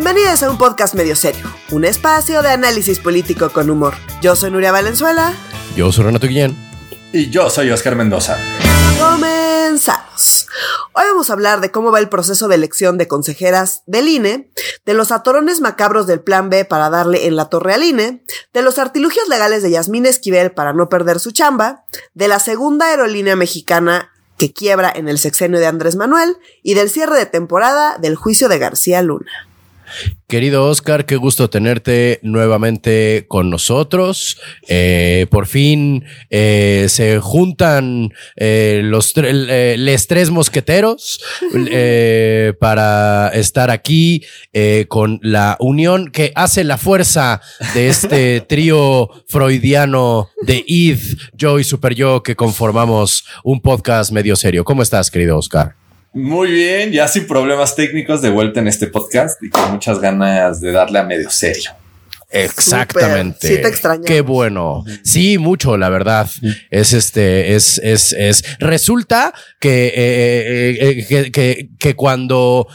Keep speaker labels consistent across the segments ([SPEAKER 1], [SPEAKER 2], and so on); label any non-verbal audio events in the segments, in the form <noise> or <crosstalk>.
[SPEAKER 1] Bienvenidos a un podcast medio serio, un espacio de análisis político con humor. Yo soy Nuria Valenzuela.
[SPEAKER 2] Yo soy Renato Guillén.
[SPEAKER 3] Y yo soy Oscar Mendoza.
[SPEAKER 1] Comenzamos. Hoy vamos a hablar de cómo va el proceso de elección de consejeras del INE, de los atorones macabros del Plan B para darle en la torre al INE, de los artilugios legales de Yasmín Esquivel para no perder su chamba, de la segunda aerolínea mexicana que quiebra en el sexenio de Andrés Manuel y del cierre de temporada del juicio de García Luna.
[SPEAKER 2] Querido Oscar, qué gusto tenerte nuevamente con nosotros. Eh, por fin eh, se juntan eh, los les tres mosqueteros <laughs> para estar aquí con la unión que hace la fuerza de este <laughs> trío freudiano de Id, yo y Super Yo que conformamos un podcast medio serio. ¿Cómo estás, querido Oscar?
[SPEAKER 3] Muy bien, ya sin problemas técnicos de vuelta en este podcast y con muchas ganas de darle a medio serio.
[SPEAKER 2] Exactamente. Sí te extraño. Qué bueno. Sí, mucho, la verdad. Es este, es, es, es. Resulta que, eh, eh, eh, que, que, cuando,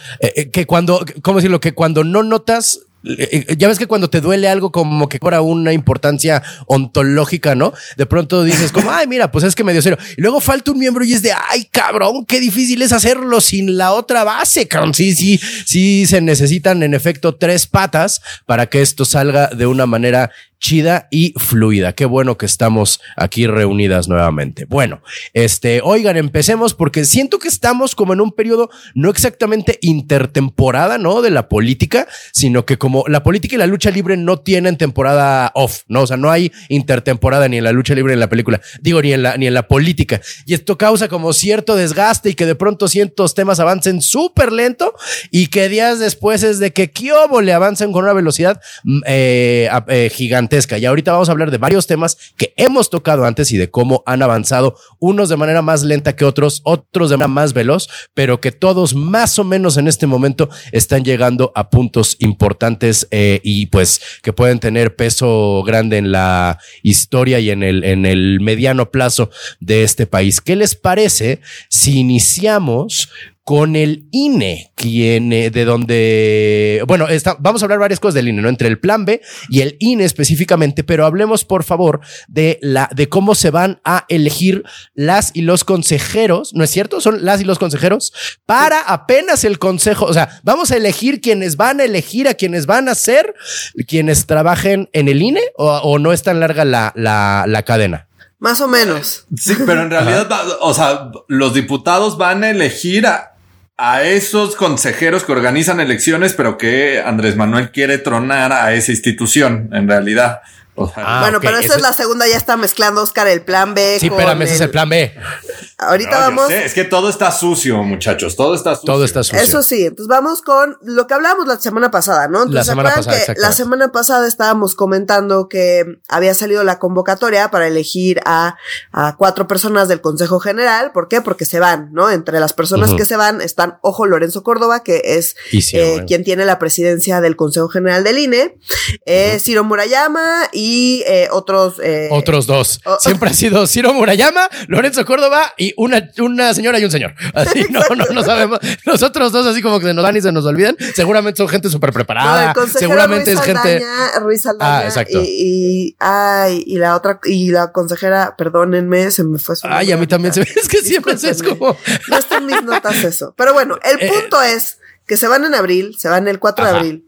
[SPEAKER 2] que cuando, ¿cómo decirlo? Que cuando no notas eh, eh, ya ves que cuando te duele algo como que cobra una importancia ontológica, ¿no? De pronto dices como, ay, mira, pues es que medio serio. Y luego falta un miembro y es de, ay, cabrón, qué difícil es hacerlo sin la otra base, cabrón. Sí, sí, sí se necesitan en efecto tres patas para que esto salga de una manera chida y fluida. Qué bueno que estamos aquí reunidas nuevamente. Bueno, este, oigan, empecemos porque siento que estamos como en un periodo no exactamente intertemporada, ¿no? De la política, sino que como la política y la lucha libre no tienen temporada off, ¿no? O sea, no hay intertemporada ni en la lucha libre ni en la película, digo, ni en la, ni en la política. Y esto causa como cierto desgaste y que de pronto ciertos temas avancen súper lento y que días después es de que Kiobo le avancen con una velocidad mm, eh, eh, gigante y ahorita vamos a hablar de varios temas que hemos tocado antes y de cómo han avanzado, unos de manera más lenta que otros, otros de manera más veloz, pero que todos más o menos en este momento están llegando a puntos importantes eh, y pues que pueden tener peso grande en la historia y en el, en el mediano plazo de este país. ¿Qué les parece si iniciamos con el INE, quien eh, de donde, bueno, está, vamos a hablar varias cosas del INE, ¿no? Entre el plan B y el INE específicamente, pero hablemos por favor de la, de cómo se van a elegir las y los consejeros, ¿no es cierto? Son las y los consejeros para apenas el consejo, o sea, vamos a elegir quienes van a elegir a quienes van a ser quienes trabajen en el INE o, o no es tan larga la, la, la cadena.
[SPEAKER 1] Más o menos.
[SPEAKER 3] Sí, pero en realidad, o sea, los diputados van a elegir a, a esos consejeros que organizan elecciones, pero que Andrés Manuel quiere tronar a esa institución, en realidad.
[SPEAKER 1] Ah, bueno, pero esa es la segunda, ya está mezclando Oscar el plan B.
[SPEAKER 2] Sí, espérame, ese es el plan B.
[SPEAKER 1] Ahorita vamos.
[SPEAKER 3] es que todo está sucio, muchachos. Todo está sucio.
[SPEAKER 2] Todo está sucio.
[SPEAKER 1] Eso sí. Entonces vamos con lo que hablamos la semana pasada, ¿no?
[SPEAKER 2] la semana pasada.
[SPEAKER 1] Que la semana pasada estábamos comentando que había salido la convocatoria para elegir a, cuatro personas del Consejo General. ¿Por qué? Porque se van, ¿no? Entre las personas que se van están, ojo, Lorenzo Córdoba, que es eh, quien tiene la presidencia del Consejo General del INE, eh, Ciro Murayama y y eh, otros. Eh,
[SPEAKER 2] otros dos. <laughs> Siempre ha sido Ciro Murayama, Lorenzo Córdoba y una, una señora y un señor. Así no, no, no sabemos. Los dos, así como que se nos dan y se nos olvidan. Seguramente son gente súper preparada. Seguramente es gente.
[SPEAKER 1] Ruiz ah, exacto. Y, ay, y la otra, y la consejera, perdónenme, se me fue
[SPEAKER 2] su. Ay, a mí también se me. Es que siempre es como.
[SPEAKER 1] No están mis notas eso. Pero bueno, el <laughs> eh, punto es que se van en abril, se van el 4 de abril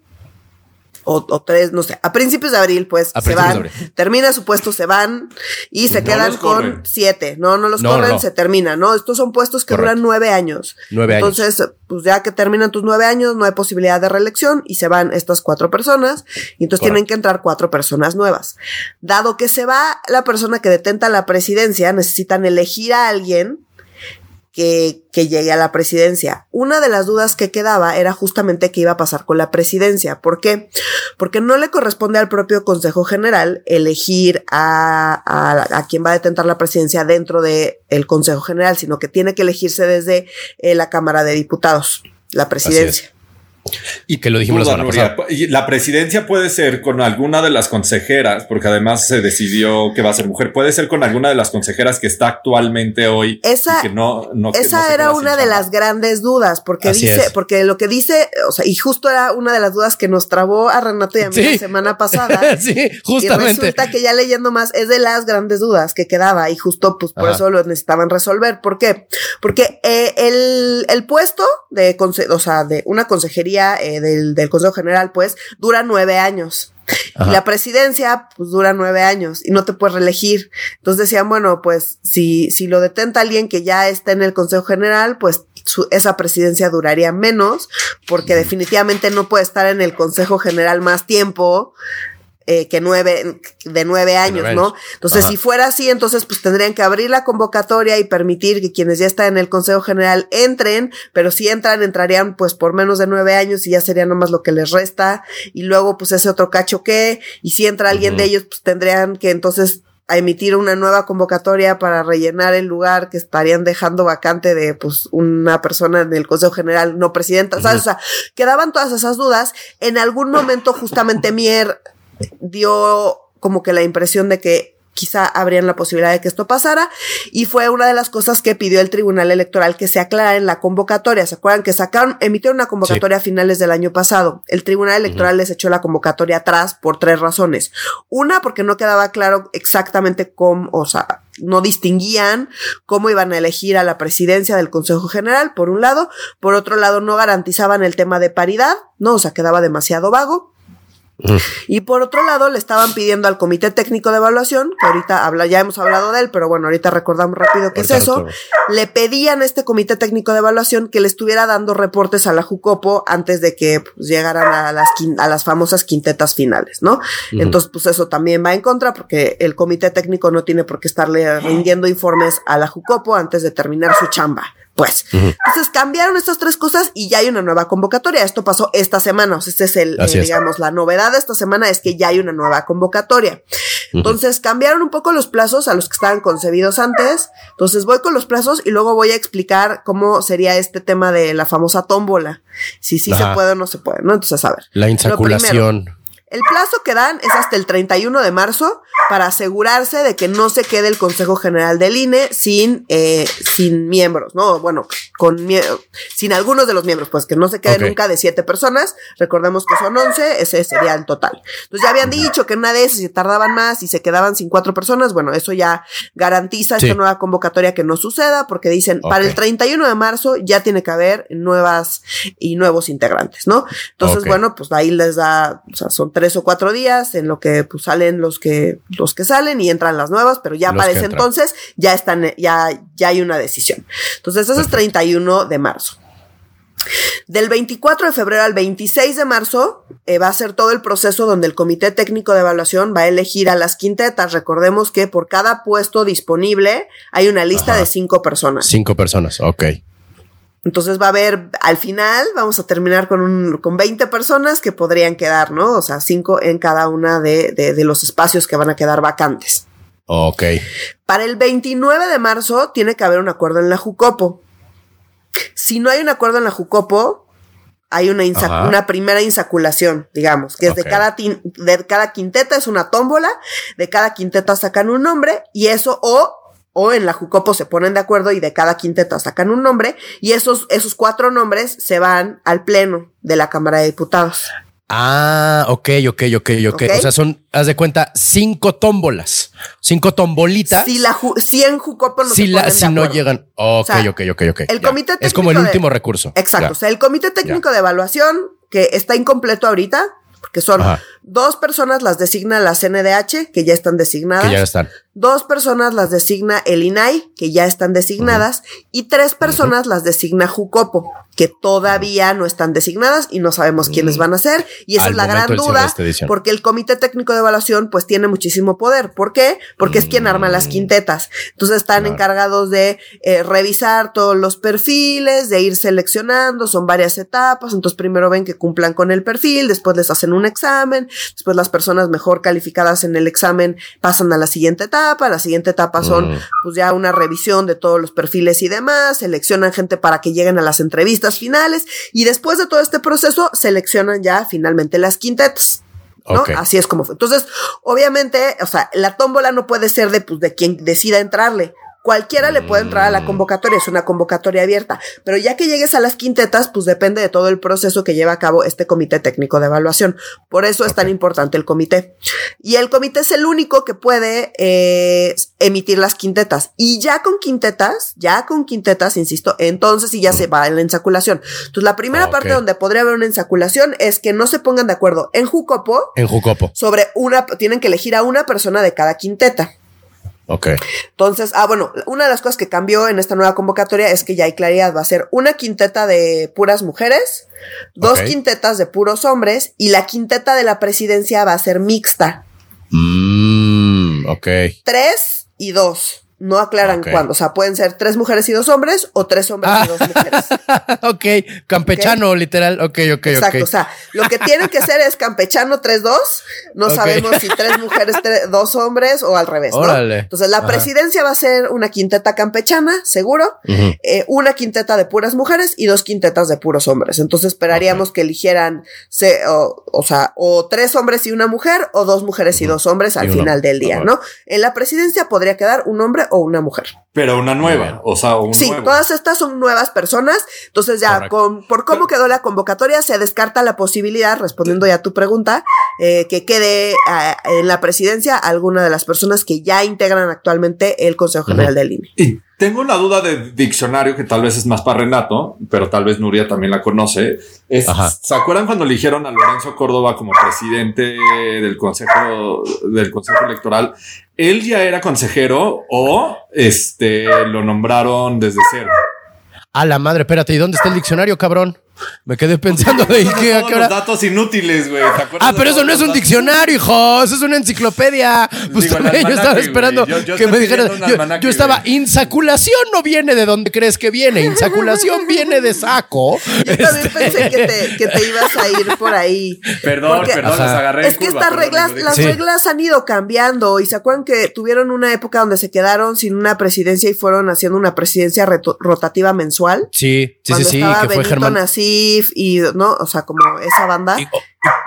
[SPEAKER 1] o, tres, no sé, a principios de abril, pues se van, termina su puesto, se van y se quedan con siete. No, no los corren, se termina, ¿no? Estos son puestos que duran nueve años.
[SPEAKER 2] Nueve
[SPEAKER 1] Entonces, pues ya que terminan tus nueve años, no hay posibilidad de reelección y se van estas cuatro personas y entonces tienen que entrar cuatro personas nuevas. Dado que se va la persona que detenta la presidencia, necesitan elegir a alguien que, que, llegue a la presidencia. Una de las dudas que quedaba era justamente qué iba a pasar con la presidencia. ¿Por qué? Porque no le corresponde al propio Consejo General elegir a, a, a quien va a detentar la presidencia dentro del el Consejo General, sino que tiene que elegirse desde eh, la Cámara de Diputados, la presidencia.
[SPEAKER 3] Y que lo dijimos la semana La presidencia puede ser con alguna de las consejeras, porque además se decidió que va a ser mujer. Puede ser con alguna de las consejeras que está actualmente hoy.
[SPEAKER 1] Esa,
[SPEAKER 3] que no,
[SPEAKER 1] esa era una de las grandes dudas, porque dice, porque lo que dice, o sea, y justo era una de las dudas que nos trabó a Renato y a mí la semana <laughs> pasada.
[SPEAKER 2] sí, justamente.
[SPEAKER 1] Y resulta que ya leyendo más es de las grandes dudas que quedaba y justo pues por eso lo necesitaban resolver. ¿Por qué? Porque eh, el, el puesto de, o sea, de una consejería eh, del, del Consejo General, pues, dura nueve años. Y la presidencia, pues dura nueve años y no te puedes reelegir. Entonces decían, bueno, pues si, si lo detenta alguien que ya está en el Consejo General, pues esa presidencia duraría menos, porque definitivamente no puede estar en el Consejo General más tiempo eh, que nueve, de nueve años, ¿no? Entonces, si fuera así, entonces pues tendrían que abrir la convocatoria y permitir que quienes ya están en el Consejo General entren, pero si entran, entrarían pues por menos de nueve años y ya sería nomás lo que les resta, y luego pues ese otro cacho que, y si entra alguien de ellos, pues tendrían que entonces a emitir una nueva convocatoria para rellenar el lugar que estarían dejando vacante de pues una persona en el Consejo General no presidenta, O sea, quedaban todas esas dudas. En algún momento justamente Mier dio como que la impresión de que quizá habrían la posibilidad de que esto pasara y fue una de las cosas que pidió el Tribunal Electoral que se aclara en la convocatoria. ¿Se acuerdan que sacaron, emitieron una convocatoria a finales del año pasado? El Tribunal Electoral les echó la convocatoria atrás por tres razones. Una, porque no quedaba claro exactamente cómo, o sea, no distinguían cómo iban a elegir a la presidencia del Consejo General, por un lado. Por otro lado, no garantizaban el tema de paridad, ¿no? O sea, quedaba demasiado vago. <laughs> Y por otro lado, le estaban pidiendo al Comité Técnico de Evaluación, que ahorita habla, ya hemos hablado de él, pero bueno, ahorita recordamos rápido qué es eso. Le pedían a este Comité Técnico de Evaluación que le estuviera dando reportes a la Jucopo antes de que pues, llegaran a las, a las famosas quintetas finales, ¿no? Entonces, pues eso también va en contra porque el Comité Técnico no tiene por qué estarle rindiendo informes a la Jucopo antes de terminar su chamba. Pues, entonces cambiaron estas tres cosas y ya hay una nueva convocatoria. Esto pasó esta semana. O sea, este es el, eh, digamos, la novedad de esta semana es que ya hay una nueva convocatoria. Entonces cambiaron un poco los plazos a los que estaban concebidos antes. Entonces voy con los plazos y luego voy a explicar cómo sería este tema de la famosa tómbola. Si sí se puede o no se puede, ¿no? Entonces, a ver.
[SPEAKER 2] La insaculación.
[SPEAKER 1] El plazo que dan es hasta el 31 de marzo para asegurarse de que no se quede el Consejo General del INE sin, eh, sin miembros, ¿no? Bueno, con sin algunos de los miembros, pues que no se quede nunca de siete personas. Recordemos que son 11, ese sería el total. Entonces ya habían dicho que en una de esas se tardaban más y se quedaban sin cuatro personas. Bueno, eso ya garantiza esta nueva convocatoria que no suceda porque dicen para el 31 de marzo ya tiene que haber nuevas y nuevos integrantes, ¿no? Entonces, bueno, pues ahí les da, o sea, son tres o cuatro días en lo que pues salen los que los que salen y entran las nuevas, pero ya para ese entonces ya están, ya, ya hay una decisión. Entonces, eso es 31 de marzo. Del 24 de febrero al 26 de marzo eh, va a ser todo el proceso donde el Comité Técnico de Evaluación va a elegir a las quintetas. Recordemos que por cada puesto disponible hay una lista de cinco personas.
[SPEAKER 2] Cinco personas, ok.
[SPEAKER 1] Entonces va a haber, al final, vamos a terminar con, un, con 20 personas que podrían quedar, ¿no? O sea, cinco en cada una de, de, los espacios que van a quedar vacantes.
[SPEAKER 2] Ok.
[SPEAKER 1] Para el 29 de marzo tiene que haber un acuerdo en la Jucopo. Si no hay un acuerdo en la Jucopo, hay una, una primera insaculación, digamos, que es de cada, de cada quinteta, es una tómbola, de cada quinteta sacan un nombre y eso o o en la Jucopo se ponen de acuerdo y de cada quinteta sacan un nombre y esos, esos cuatro nombres se van al pleno de la Cámara de Diputados.
[SPEAKER 2] Ah, ok, ok, ok, ok. O sea, son, haz de cuenta, cinco tómbolas, cinco tombolitas.
[SPEAKER 1] Si la si en Jucopo no
[SPEAKER 2] si, la, si no llegan. Ok, ok, ok, ok.
[SPEAKER 1] El comité técnico
[SPEAKER 2] es como el último recurso.
[SPEAKER 1] Exacto. O sea, el comité técnico de evaluación que está incompleto ahorita, porque son dos personas las designa la CNDH, que ya están designadas.
[SPEAKER 2] Que ya están.
[SPEAKER 1] Dos personas las designa el INAI, que ya están designadas, y tres personas las designa Jucopo, que todavía no están designadas y no sabemos quiénes van a ser. Y esa es la gran duda, porque el Comité Técnico de Evaluación pues tiene muchísimo poder. ¿Por qué? Porque es quien arma las mm. quintetas. Entonces están encargados de eh, revisar todos los perfiles, de ir seleccionando, son varias etapas. Entonces primero ven que cumplan con el perfil, después les hacen un examen, después las personas mejor calificadas en el examen pasan a la siguiente etapa, la siguiente etapa son mm. pues ya una revisión de todos los perfiles y demás, seleccionan gente para que lleguen a las entrevistas finales y después de todo este proceso seleccionan ya finalmente las quintetas. ¿no? Así es como fue. Entonces, obviamente, o sea, la tómbola no puede ser de, pues, de quien decida entrarle. Cualquiera le puede entrar a la mm. convocatoria, es una convocatoria abierta, pero ya que llegues a las quintetas, pues depende de todo el proceso que lleva a cabo este comité técnico de evaluación. Por eso es tan importante el comité. Y el comité es el único que puede eh, emitir las quintetas. Y ya con quintetas, ya con quintetas, insisto, entonces sí ya se va en la ensaculación. Entonces la primera parte donde podría haber una ensaculación es que no se pongan de acuerdo en Jucopo.
[SPEAKER 2] En Jucopo.
[SPEAKER 1] Sobre una, tienen que elegir a una persona de cada quinteta.
[SPEAKER 2] Ok.
[SPEAKER 1] Entonces, ah, bueno, una de las cosas que cambió en esta nueva convocatoria es que ya hay claridad. Va a ser una quinteta de puras mujeres, dos quintetas de puros hombres y la quinteta de la presidencia va a ser mixta.
[SPEAKER 2] Mm, ok.
[SPEAKER 1] Tres y dos. No aclaran cuándo. O sea, pueden ser tres mujeres y dos hombres o tres hombres y dos mujeres. <laughs>
[SPEAKER 2] ok, campechano, literal. Ok, ok,
[SPEAKER 1] Exacto. O sea, lo que tienen que ser es campechano 3-2. No <laughs> sabemos si tres mujeres, dos hombres o al revés. ¿no? Entonces, la presidencia va a ser una quinteta campechana, seguro. Eh, una quinteta de puras mujeres y dos quintetas de puros hombres. Entonces, esperaríamos que eligieran, o, sea, o tres hombres y una mujer o dos mujeres y dos hombres al final del día, ¿no? En la presidencia podría quedar un hombre o una mujer.
[SPEAKER 3] Pero una nueva, o sea, un
[SPEAKER 1] Sí, todas estas son nuevas personas. Entonces ya con, por cómo quedó la convocatoria se descarta la posibilidad, respondiendo ya a tu pregunta, eh, que quede eh, en la presidencia alguna de las personas que ya integran actualmente el Consejo General del INE.
[SPEAKER 3] Tengo la duda de diccionario que tal vez es más para Renato, pero tal vez Nuria también la conoce. ¿Se acuerdan cuando eligieron a Lorenzo Córdoba como presidente del Consejo del Consejo Electoral? ¿Él ya era consejero o este lo nombraron desde cero?
[SPEAKER 2] A la madre, espérate, ¿y dónde está el diccionario, cabrón? Me quedé pensando <laughs> de
[SPEAKER 3] qué, qué hora? datos inútiles, güey.
[SPEAKER 2] Ah, pero eso no es un diccionario, hijo. Eso es una enciclopedia. Pues yo estaba esperando que me dijeras. Yo, estaba, insaculación no viene de donde crees que viene. Insaculación viene de saco. <laughs>
[SPEAKER 1] Yo también este. pensé que te, que <laughs> te, ibas a ir por ahí.
[SPEAKER 3] Perdón, perdón, las agarré.
[SPEAKER 1] Es que estas reglas, las reglas han ido cambiando. Y se acuerdan que tuvieron una época donde se quedaron sin una presidencia y fueron haciendo una presidencia rotativa mensual.
[SPEAKER 2] Sí, sí, sí, sí. Que fue Germán.
[SPEAKER 1] Así y, ¿no? O sea, como esa banda.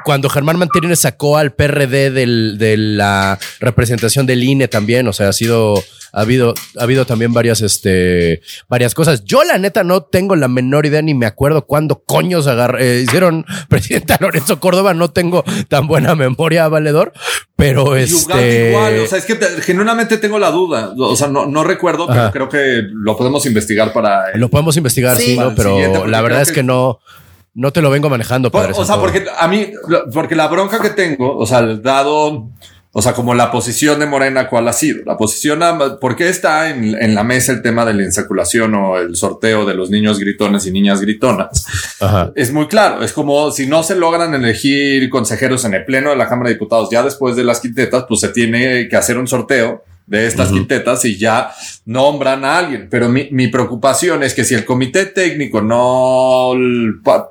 [SPEAKER 2] Cuando Germán Mantiene sacó al PRD de la representación del INE también, o sea, ha sido, ha habido, ha habido también varias, este, varias cosas. Yo la neta no tengo la menor idea ni me acuerdo cuándo coños eh, hicieron <laughs> presidente a Lorenzo Córdoba, no tengo tan buena memoria, valedor, pero este...
[SPEAKER 3] Igual, o sea, es que genuinamente tengo la duda, o sea, no, no recuerdo, pero creo que lo podemos investigar para...
[SPEAKER 2] Lo podemos investigar, sí, pero la verdad es que no... No te lo vengo manejando, padre.
[SPEAKER 3] O, sea, porque a mí, porque la bronca que tengo, o sea, dado, o sea, como la posición de Morena, ¿cuál ha sido? La posición, ¿por qué está en, la mesa el tema de la insaculación o el sorteo de los niños gritones y niñas gritonas? Es muy claro. Es como si no se logran elegir consejeros en el pleno de la Cámara de Diputados ya después de las quintetas, pues se tiene que hacer un sorteo de estas quintetas y ya nombran a alguien. Pero mi, mi, preocupación es que si el comité técnico no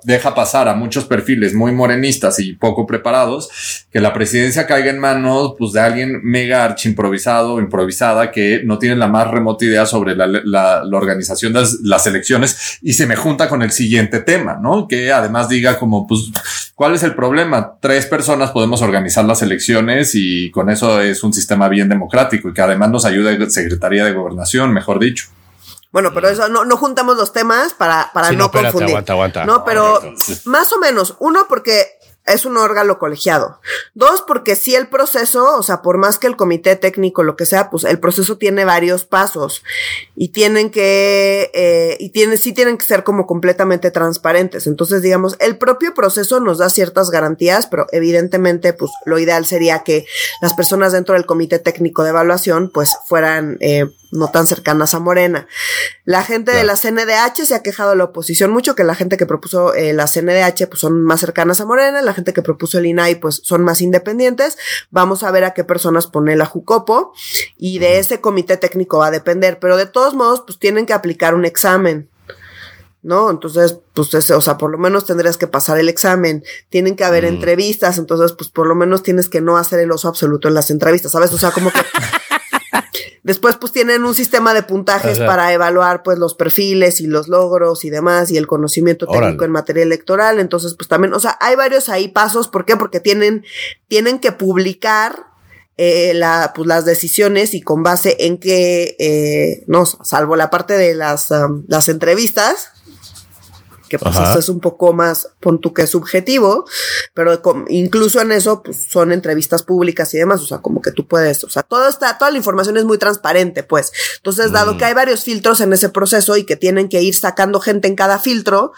[SPEAKER 3] deja pasar a muchos perfiles muy morenistas y poco preparados, que la presidencia caiga en manos pues, de alguien mega archi improvisado o improvisada que no tiene la más remota idea sobre la, la, la organización de las, las, elecciones y se me junta con el siguiente tema, ¿no? Que además diga como, pues, ¿cuál es el problema? Tres personas podemos organizar las elecciones y con eso es un sistema bien democrático y que además nos ayuda la Secretaría de Gobernación, mejor dicho.
[SPEAKER 1] Bueno, pero eso no, no juntamos los temas para, para no, confundir.
[SPEAKER 2] Aguanta, aguanta.
[SPEAKER 1] No, pero más o menos. Uno, porque es un órgano colegiado. Dos, porque si el proceso, o sea, por más que el comité técnico, lo que sea, pues el proceso tiene varios pasos y tienen que, eh, y tiene, sí tienen que ser como completamente transparentes. Entonces, digamos, el propio proceso nos da ciertas garantías, pero evidentemente, pues lo ideal sería que las personas dentro del comité técnico de evaluación, pues fueran, eh, no tan cercanas a Morena. La gente de la CNDH se ha quejado de la oposición mucho, que la gente que propuso eh, la CNDH pues son más cercanas a Morena, la gente que propuso el INAI pues son más independientes. Vamos a ver a qué personas pone la Jucopo y de ese comité técnico va a depender, pero de todos modos pues tienen que aplicar un examen. ¿no? Entonces, pues, o sea, por lo menos tendrías que pasar el examen, tienen que haber entrevistas, entonces, pues, por lo menos tienes que no hacer el oso absoluto en las entrevistas, ¿sabes? O sea, como que... <laughs> Después, pues tienen un sistema de puntajes para evaluar, pues, los perfiles y los logros y demás, y el conocimiento técnico en materia electoral. Entonces, pues también, o sea, hay varios ahí pasos. ¿Por qué? Porque tienen, tienen que publicar eh, la, pues, las decisiones y con base en que, eh, no, salvo la parte de las, um, las entrevistas, que pues esto es un poco más, pon tú que subjetivo, pero incluso en eso pues son entrevistas públicas y demás, o sea, como que tú puedes, o sea, todo está, toda la información es muy transparente, pues. Entonces, dado mm. que hay varios filtros en ese proceso y que tienen que ir sacando gente en cada filtro,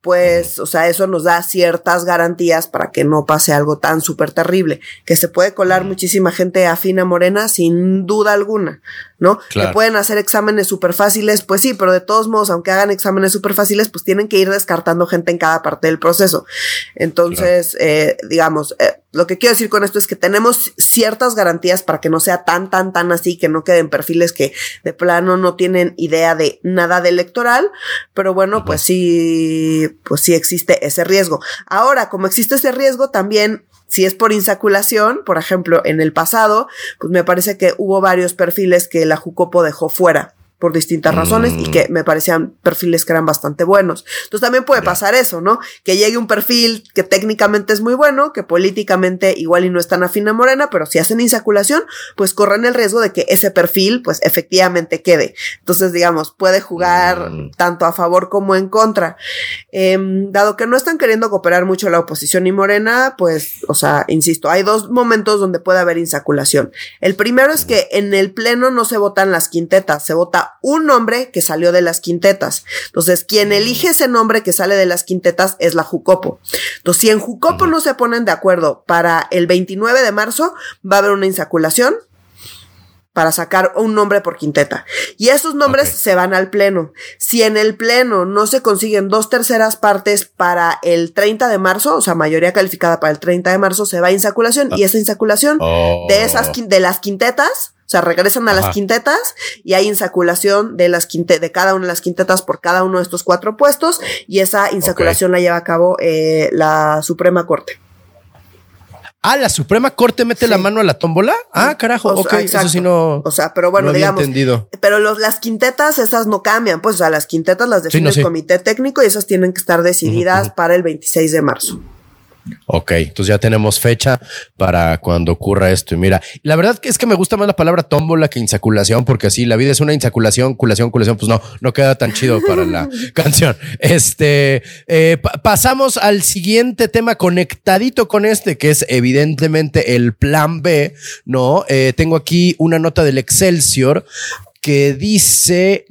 [SPEAKER 1] pues, o sea, eso nos da ciertas garantías para que no pase algo tan súper terrible, que se puede colar mm. muchísima gente afina morena sin duda alguna, ¿no? Que pueden hacer exámenes súper fáciles, pues sí, pero de todos modos, aunque hagan exámenes súper fáciles, pues tienen que ir descartando gente en cada parte del proceso. Entonces, eh, digamos, eh, lo que quiero decir con esto es que tenemos ciertas garantías para que no sea tan, tan, tan así, que no queden perfiles que de plano no tienen idea de nada de electoral, pero bueno, pues sí, pues sí existe ese riesgo. Ahora, como existe ese riesgo, también si es por insaculación, por ejemplo, en el pasado, pues me parece que hubo varios perfiles que la Jucopo dejó fuera por distintas razones y que mm. me parecían perfiles que eran bastante buenos. Entonces también puede pasar eso, ¿no? Que llegue un perfil que técnicamente es muy bueno, que políticamente igual y no es tan afín a Morena, pero si hacen insaculación, pues corren el riesgo de que ese perfil pues efectivamente quede. Entonces, digamos, puede jugar mm. tanto a favor como en contra. Em, dado que no están queriendo cooperar mucho la oposición y Morena, pues, o sea, insisto, hay dos momentos donde puede haber insaculación. El primero es que en el pleno no se votan las quintetas, se vota un nombre que salió de las quintetas. Entonces, quien elige ese nombre que sale de las quintetas es la Jucopo. Entonces, si en Jucopo no se ponen de acuerdo para el 29 de marzo, va a haber una insaculación para sacar un nombre por quinteta. Y esos nombres se van al pleno. Si en el pleno no se consiguen dos terceras partes para el 30 de marzo, o sea, mayoría calificada para el 30 de marzo, se va a insaculación y esa insaculación de esas oh. de las quintetas o sea, regresan a las quintetas y hay insaculación de las quinte de cada una de las quintetas por cada uno de estos cuatro puestos y esa insaculación la lleva a cabo eh, la Suprema Corte.
[SPEAKER 2] Ah, la Suprema Corte mete la mano a la tómbola. Ah, carajo, ok, eso sí no.
[SPEAKER 1] O sea, pero bueno, digamos. Entendido. Pero los, las quintetas, esas no cambian, pues, o sea, las quintetas las define el comité técnico y esas tienen que estar decididas para el 26 de marzo.
[SPEAKER 2] Ok, entonces ya tenemos fecha para cuando ocurra esto. Y mira, la verdad que es que me gusta más la palabra tómbola que insaculación, porque así la vida es una insaculación, culación, culación, pues no, no queda tan chido para la <laughs> canción. Este, eh, pasamos al siguiente tema conectadito con este, que es evidentemente el plan B, ¿no? Eh, tengo aquí una nota del Excelsior que dice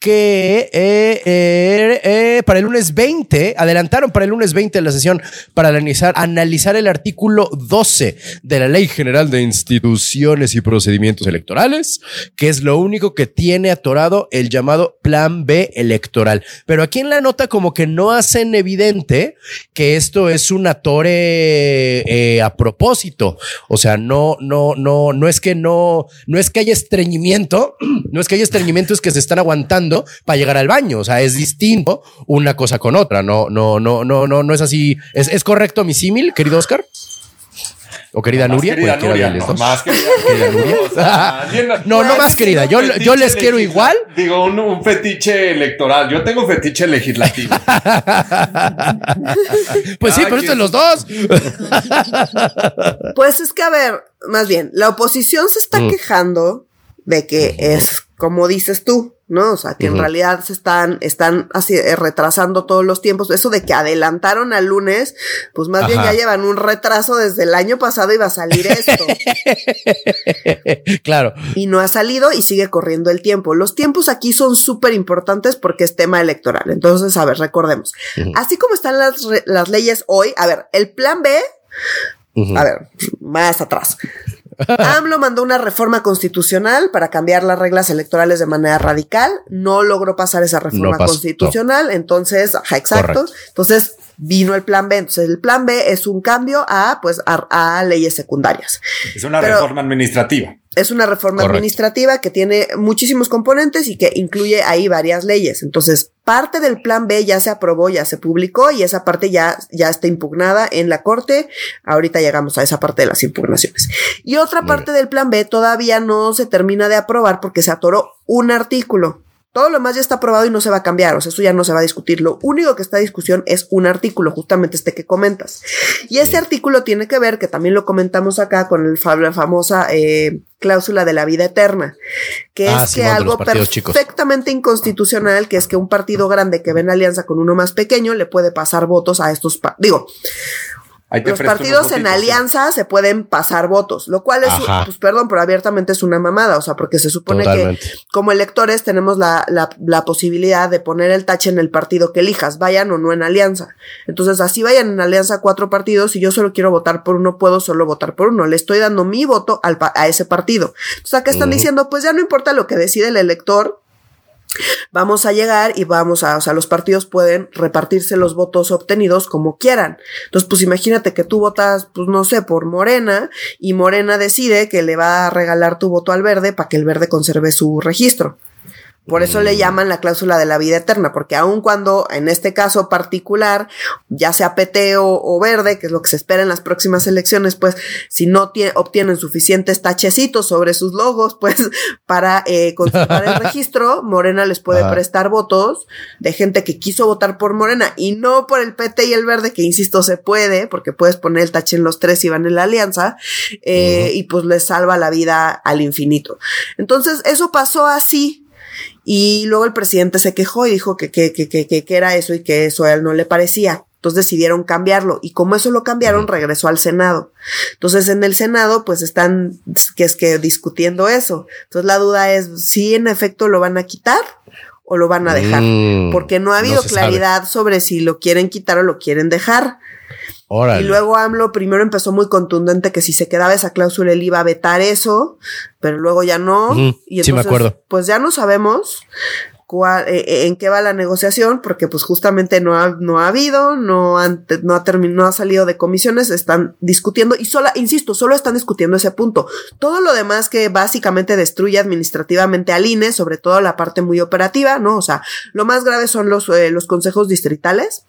[SPEAKER 2] que eh, eh, eh, para el lunes 20, adelantaron para el lunes 20 la sesión para analizar, el artículo 12 de la Ley General de Instituciones y Procedimientos Electorales, que es lo único que tiene atorado el llamado Plan B electoral. Pero aquí en la nota como que no hacen evidente que esto es un atore a propósito. O sea, no, no, no, no es que no, no es que haya estreñimiento, <clears throat> no es que haya estreñimiento, es que se están aguantando para llegar al baño. O sea, es distinto una cosa con otra. No, no, no, no, no, no es así. ¿Es, es correcto mi símil, querido Oscar? O querida Nuria, querida Nuria, no, más querida, Nuria. no, no más querida. Yo, yo les quiero igual.
[SPEAKER 3] Digo, un, un, fetiche electoral. Yo tengo fetiche legislativo. <laughs>
[SPEAKER 2] pues sí, pero esto es los dos. <laughs>
[SPEAKER 1] pues es que, a ver, más bien, la oposición se está mm. quejando de que es como dices tú, ¿no? O sea, que en realidad se están, están así eh, retrasando todos los tiempos. Eso de que adelantaron al lunes, pues más bien ya llevan un retraso desde el año pasado iba a salir esto. <laughs>
[SPEAKER 2] claro.
[SPEAKER 1] Y no ha salido y sigue corriendo el tiempo. Los tiempos aquí son súper importantes porque es tema electoral. Entonces, a ver, recordemos. Así como están las, las leyes hoy, a ver, el plan B, a ver, más atrás. AMLO mandó una reforma constitucional para cambiar las reglas electorales de manera radical. No logró pasar esa reforma constitucional. Entonces, ajá, exacto. Entonces vino el plan B. Entonces, el plan B es un cambio a, pues, a, leyes secundarias.
[SPEAKER 3] Es una reforma administrativa.
[SPEAKER 1] Es una reforma administrativa que tiene muchísimos componentes y que incluye ahí varias leyes. Entonces, parte del plan B ya se aprobó, ya se publicó y esa parte ya, ya está impugnada en la corte. Ahorita llegamos a esa parte de las impugnaciones. Y otra parte del plan B todavía no se termina de aprobar porque se atoró un artículo. Todo lo demás ya está aprobado y no se va a cambiar, o sea, eso ya no se va a discutir. Lo único que está en discusión es un artículo, justamente este que comentas. Y este artículo tiene que ver, que también lo comentamos acá con el, la famosa eh, cláusula de la vida eterna, que ah, es que algo perfectamente inconstitucional, que es que un partido grande que ve en alianza con uno más pequeño le puede pasar votos a estos, digo, los partidos en alianza se pueden pasar votos, lo cual es, pues perdón, pero abiertamente es una mamada, o sea, porque se supone que como electores tenemos la, la, la, posibilidad de poner el tache en el partido que elijas, vayan o no en alianza. Entonces, así vayan en alianza cuatro partidos y yo solo quiero votar por uno, puedo solo votar por uno. Le estoy dando mi voto al, a ese partido. O sea, que están diciendo, pues ya no importa lo que decide el elector, Vamos a llegar y vamos a, o sea, los partidos pueden repartirse los votos obtenidos como quieran. Entonces, pues imagínate que tú votas, pues no sé, por Morena y Morena decide que le va a regalar tu voto al verde para que el verde conserve su registro. Por eso le llaman la cláusula de la vida eterna, porque aun cuando en este caso particular, ya sea PT o, verde, que es lo que se espera en las próximas elecciones, pues si no obtienen suficientes tachecitos sobre sus logos, <laughs> pues para eh, conservar el <laughs> registro, Morena les puede prestar votos de gente que quiso votar por Morena y no por el PT y el verde, que insisto se puede, porque puedes poner el tache en los tres y van en la alianza, eh, y pues les salva la vida al infinito. Entonces, eso pasó así y luego el presidente se quejó y dijo que, que, que, que, que era eso y que eso a él no le parecía. Entonces decidieron cambiarlo y como eso lo cambiaron, regresó al Senado. Entonces en el Senado pues están que es que discutiendo eso. Entonces la duda es si en efecto lo van a quitar o lo van a dejar, mm, porque no ha habido claridad sobre si lo quieren quitar o lo quieren dejar. Y luego AMLO primero empezó muy contundente que si se quedaba esa cláusula él iba a vetar eso, pero luego ya no. y entonces, sí, me acuerdo. Pues ya no sabemos cuál, eh, eh, en qué va la negociación, porque pues justamente no ha, no ha habido, no, han, no ha terminado, no ha salido de comisiones, están discutiendo y solo, insisto, solo están discutiendo ese punto. Todo lo demás que básicamente destruye administrativamente al INE, sobre todo la parte muy operativa, ¿no? O sea, lo más grave son los, eh, los consejos distritales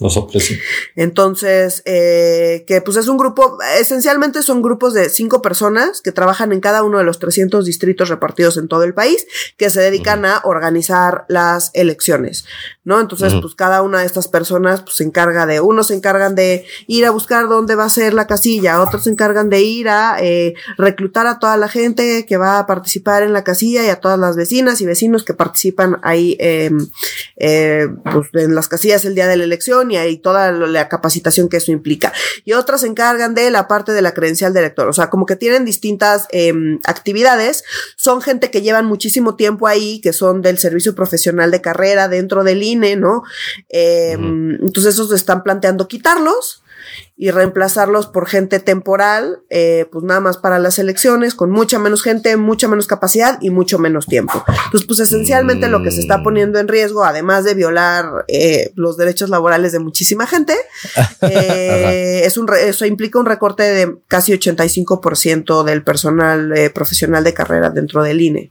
[SPEAKER 3] los.
[SPEAKER 1] Entonces, eh, que pues es un grupo, esencialmente son grupos de cinco personas que trabajan en cada uno de los 300 distritos repartidos en todo el país, que se dedican a organizar las elecciones, ¿no? Entonces, pues cada una de estas personas pues se encarga de, unos se encargan de ir a buscar dónde va a ser la casilla, otros se encargan de ir a eh, reclutar a toda la gente que va a participar en la casilla y a todas las vecinas y vecinos que participan ahí em, eh, pues en las casillas el día de la elección y toda la capacitación que eso implica. Y otras se encargan de la parte de la credencial de elector. O sea, como que tienen distintas em, actividades. Son gente que llevan muchísimo tiempo ahí, que son del servicio profesional de carrera dentro del INE, ¿no? Em, entonces esos están planteando quitarlos y reemplazarlos por gente temporal, eh, pues nada más para las elecciones, con mucha menos gente, mucha menos capacidad y mucho menos tiempo. Entonces, pues esencialmente lo que se está poniendo en riesgo, además de violar eh, los derechos laborales de muchísima gente, <laughs> eh, es un eso implica un recorte de casi 85% del personal profesional de carrera dentro del INE.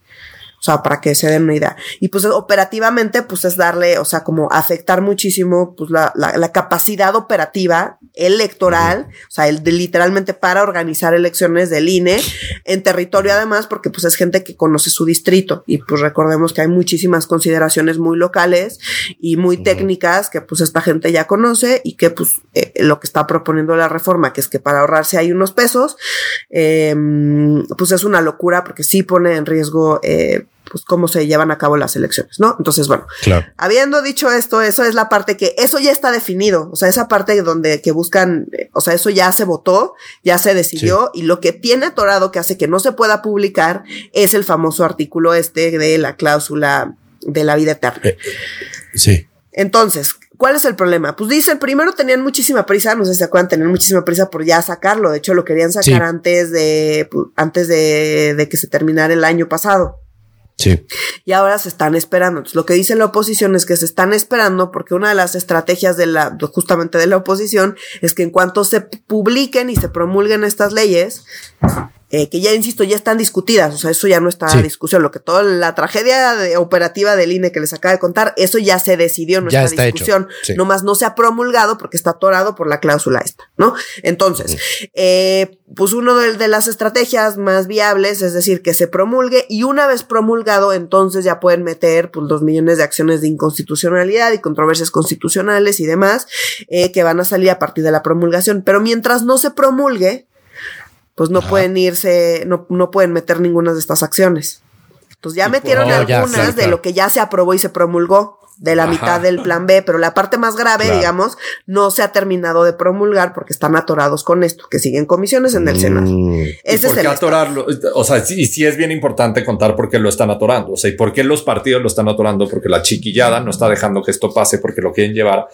[SPEAKER 1] O sea, para que se den una idea. Y pues operativamente, pues es darle, o sea, como afectar muchísimo, pues la, la, la capacidad operativa electoral, o sea, el de, literalmente para organizar elecciones del INE en territorio además, porque pues es gente que conoce su distrito. Y pues recordemos que hay muchísimas consideraciones muy locales y muy técnicas que pues esta gente ya conoce y que pues eh, lo que está proponiendo la reforma, que es que para ahorrarse hay unos pesos, eh, pues es una locura porque sí pone en riesgo eh, pues cómo se llevan a cabo las elecciones, ¿no? Entonces, bueno, habiendo dicho esto, eso es la parte que, eso ya está definido, o sea, esa parte donde que buscan, eh, o sea, eso ya se votó, ya se decidió, y lo que tiene atorado que hace que no se pueda publicar es el famoso artículo este de la cláusula de la vida eterna. Eh,
[SPEAKER 2] sí.
[SPEAKER 1] Entonces, ¿Cuál es el problema? Pues dicen, primero tenían muchísima prisa, no sé si se acuerdan, tenían muchísima prisa por ya sacarlo. De hecho, lo querían sacar antes de, antes de, de, que se terminara el año pasado.
[SPEAKER 2] Sí.
[SPEAKER 1] Y ahora se están esperando. Entonces, lo que dice la oposición es que se están esperando porque una de las estrategias de la, justamente de la oposición es que en cuanto se publiquen y se promulguen estas leyes, eh, que ya insisto, ya están discutidas, o sea, eso ya no está en discusión, lo que toda la tragedia operativa del INE que les acaba de contar, eso ya se decidió, no está, discusión, nomás no se ha promulgado porque está atorado por la cláusula esta, ¿no? Entonces, eh, pues uno de, las estrategias más viables es decir, que se promulgue y una vez promulgado, entonces ya pueden meter pues dos millones de acciones de inconstitucionalidad y controversias constitucionales y demás, eh, que van a salir a partir de la promulgación, pero mientras no se promulgue, pues no pueden irse, no, no pueden meter ninguna de estas acciones. Entonces ya metieron algunas de lo que ya se aprobó y se promulgó de la mitad del plan B, pero la parte más grave, digamos, no se ha terminado de promulgar porque están atorados con esto, que siguen comisiones en el mm. Senado.
[SPEAKER 3] Ese ¿Y por qué atorarlo? O sea, sí, sí es bien importante contar por qué lo están atorando. O sea, y por qué los partidos lo están atorando, porque la chiquillada no está dejando que esto pase porque lo quieren llevar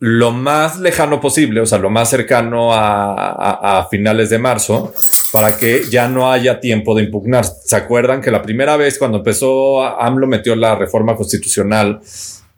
[SPEAKER 3] lo más lejano posible, o sea, lo más cercano a, finales de marzo, para que ya no haya tiempo de impugnar. ¿Se acuerdan que la primera vez cuando empezó AMLO metió la reforma constitucional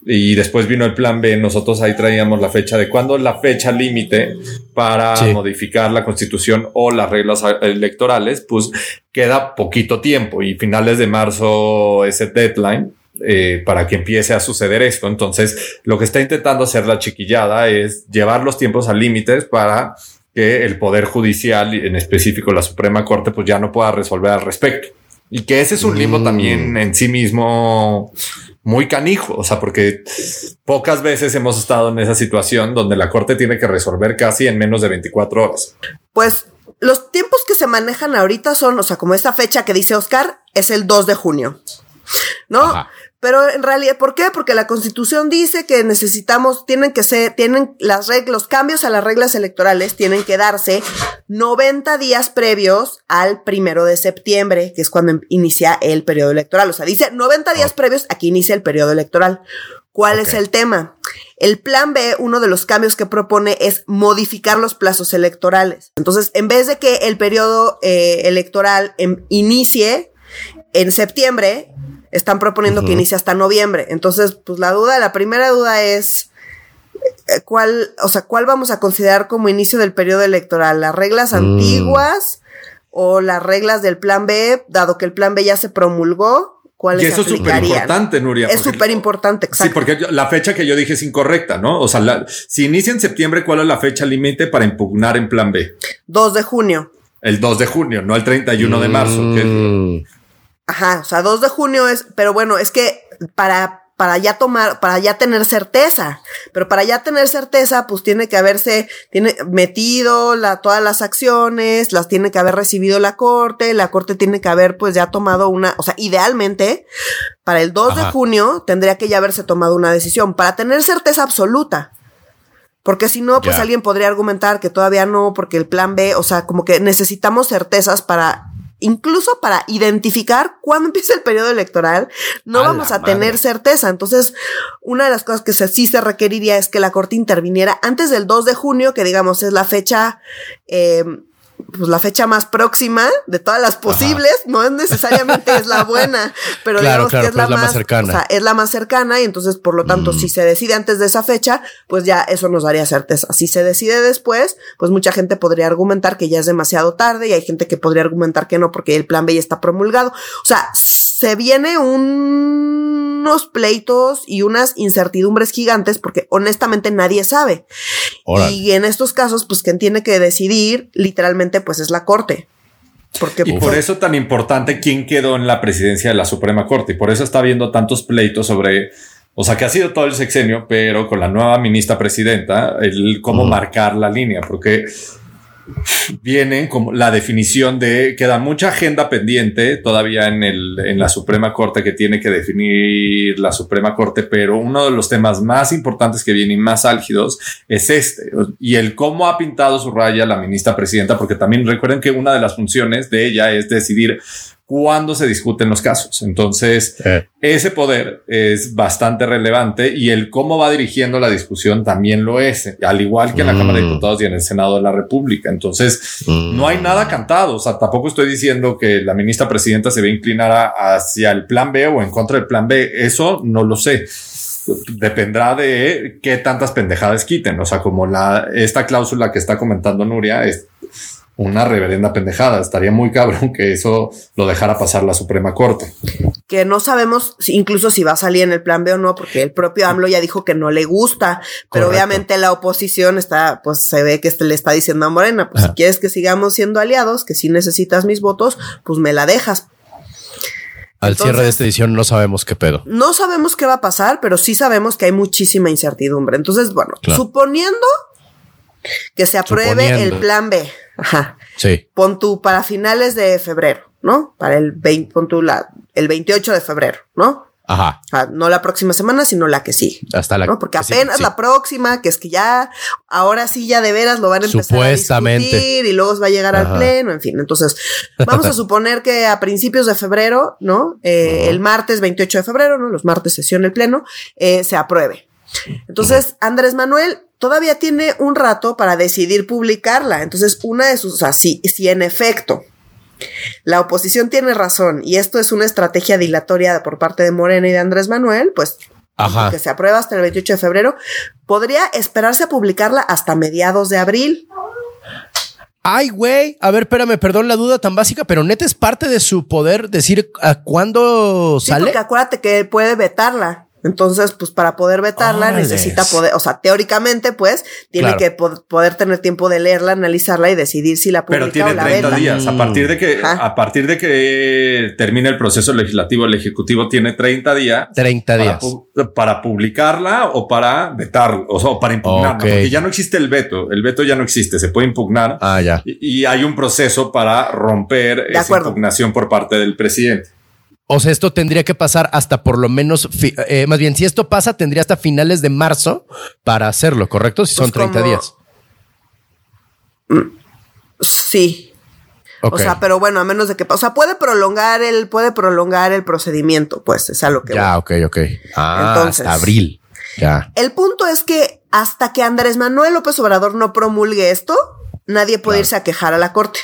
[SPEAKER 3] y después vino el plan B, nosotros ahí traíamos la fecha de cuándo es la fecha límite para modificar la constitución o las reglas electorales, pues queda poquito tiempo y finales de marzo ese deadline eh, para que empiece a suceder esto. Entonces, lo que está intentando hacer la chiquillada es llevar los tiempos a límites para que el Poder Judicial, en específico la Suprema Corte, pues ya no pueda resolver al respecto. Y que ese es un limbo mm. también en sí mismo muy canijo, o sea, porque pocas veces hemos estado en esa situación donde la Corte tiene que resolver casi en menos de 24 horas.
[SPEAKER 1] Pues los tiempos que se manejan ahorita son, o sea, como esta fecha que dice Oscar, es el 2 de junio. ¿No? Pero en realidad, ¿por qué? Porque la constitución dice que necesitamos, tienen que ser, tienen las reglas, los cambios a las reglas electorales tienen que darse 90 días previos al primero de septiembre, que es cuando inicia el periodo electoral. O sea, dice 90 días previos a que inicia el periodo electoral. ¿Cuál es el tema? El plan B, uno de los cambios que propone es modificar los plazos electorales. Entonces, en vez de que el periodo eh, electoral em, inicie en septiembre, están proponiendo que inicie hasta noviembre. Entonces, pues la duda, la primera duda es eh, cuál, o sea, cuál vamos a considerar como inicio del periodo electoral, las reglas mm. antiguas o las reglas del plan B, dado que el plan B ya se promulgó. ¿Cuáles y eso es súper
[SPEAKER 3] importante, Nuria.
[SPEAKER 1] Es súper importante,
[SPEAKER 3] exacto. Sí, porque la fecha que yo dije es incorrecta, ¿no? O sea, si inicia en septiembre, ¿cuál es la fecha límite para impugnar en plan B?
[SPEAKER 1] 2 de junio.
[SPEAKER 3] El 2 de junio, no el 31 de marzo. Que
[SPEAKER 2] mm.
[SPEAKER 1] Ajá, o sea, 2 de junio es, pero bueno, es que para para ya tomar, para ya tener certeza. Pero para ya tener certeza, pues tiene que haberse, tiene metido la, todas las acciones, las tiene que haber recibido la corte, la corte tiene que haber pues ya tomado una, o sea, idealmente, para el 2 de junio tendría que ya haberse tomado una decisión, para tener certeza absoluta. Porque si no, pues alguien podría argumentar que todavía no, porque el plan B, o sea, como que necesitamos certezas para incluso para identificar cuándo empieza el periodo electoral, no vamos a tener certeza. Entonces, una de las cosas que sí se requeriría es que la Corte interviniera antes del 2 de junio, que digamos es la fecha eh, pues la fecha más próxima de todas las posibles, no es necesariamente es la buena, <laughs> pero digamos que es, la, más, cercana. O sea, es la más cercana y entonces, por lo tanto, si mm. se decide antes de esa fecha, pues ya eso nos daría certeza. Si se decide después, pues mucha gente podría argumentar que ya es demasiado tarde y hay gente que podría argumentar que no porque el plan B ya está promulgado. O sea, se viene unos pleitos y unas incertidumbres gigantes porque honestamente nadie sabe. Y en estos casos, pues quien tiene que decidir literalmente pues es la corte.
[SPEAKER 3] Porque, y por eso tan importante quién quedó en la presidencia de la Suprema Corte. Y por eso está habiendo tantos pleitos sobre, o sea, que ha sido todo el sexenio, pero con la nueva ministra presidenta, el cómo marcar la línea, porque vienen como la definición de queda mucha agenda pendiente todavía en el en la Suprema Corte que tiene que definir la Suprema Corte, pero uno de los temas más importantes que vienen más álgidos es este y el cómo ha pintado su raya la ministra presidenta, porque también recuerden que una de las funciones de ella es decidir cuando se discuten los casos. Entonces, eh. ese poder es bastante relevante y el cómo va dirigiendo la discusión también lo es, al igual que en la Cámara de mm. Diputados y en el Senado de la República. Entonces, mm. no hay nada cantado. O sea, tampoco estoy diciendo que la ministra presidenta se ve inclinada hacia el plan B o en contra del plan B. Eso no lo sé dependerá de qué tantas pendejadas quiten. O sea, como la, esta cláusula que está comentando Nuria es, una reverenda pendejada. Estaría muy cabrón que eso lo dejara pasar la Suprema Corte.
[SPEAKER 1] Que no sabemos incluso si va a salir en el plan B o no, porque el propio AMLO ya dijo que no le gusta, pero obviamente la oposición está, pues se ve que este le está diciendo a Morena, pues si quieres que sigamos siendo aliados, que si necesitas mis votos, pues me la dejas.
[SPEAKER 2] Al cierre de esta edición no sabemos qué pedo.
[SPEAKER 1] No sabemos qué va a pasar, pero sí sabemos que hay muchísima incertidumbre. Entonces, bueno, suponiendo que se apruebe el plan B. Ajá.
[SPEAKER 2] Sí.
[SPEAKER 1] Pon tú para finales de febrero, ¿no? Para el 20, pon tú la, el 28 de febrero, ¿no?
[SPEAKER 2] Ajá.
[SPEAKER 1] no la próxima semana, sino la que sí.
[SPEAKER 2] Hasta la
[SPEAKER 1] ¿no? Porque apenas la próxima, que es que ya, ahora sí ya de veras lo van a empezar a discutir y luego va a llegar al pleno, en fin. Entonces, vamos a <laughs> suponer que a principios de febrero, ¿no? Eh, el martes 28 de febrero, ¿no? Los martes sesión el pleno, eh, se apruebe. Entonces, Andrés Manuel todavía tiene un rato para decidir publicarla. Entonces, una de sus, o sea, si, si en efecto la oposición tiene razón y esto es una estrategia dilatoria por parte de Morena y de Andrés Manuel, pues que se aprueba hasta el 28 de febrero, podría esperarse a publicarla hasta mediados de abril.
[SPEAKER 2] Ay, güey, a ver, espérame, perdón la duda tan básica, pero neta es parte de su poder decir a cuándo sí, sale.
[SPEAKER 1] Porque acuérdate que puede vetarla. Entonces, pues para poder vetarla necesita poder, o sea, teóricamente, pues, tiene que poder tener tiempo de leerla, analizarla y decidir si la publica
[SPEAKER 3] Pero tiene 30 días. A partir de que, a partir de que termine el proceso legislativo, el ejecutivo tiene 30 días.
[SPEAKER 2] 30 días.
[SPEAKER 3] Para, publicarla o para vetarla, o, sea, para impugnarla. Porque ya no existe el veto. El veto ya no existe. Se puede impugnar.
[SPEAKER 2] Ah, ya.
[SPEAKER 3] Y, hay un proceso para romper esa impugnación por parte del presidente.
[SPEAKER 2] O sea, esto tendría que pasar hasta por lo menos, eh, más bien, si esto pasa, tendría hasta finales de marzo para hacerlo, ¿correcto? Si son 30 pues días.
[SPEAKER 1] Sí. O sea, pero bueno, a menos de que, o sea, puede prolongar el, puede prolongar el procedimiento, pues es a lo que.
[SPEAKER 2] Ya, ok, ok. Ah, Entonces, hasta abril. Ya.
[SPEAKER 1] El punto es que hasta que Andrés Manuel López Obrador no promulgue esto, nadie puede irse a quejar a la corte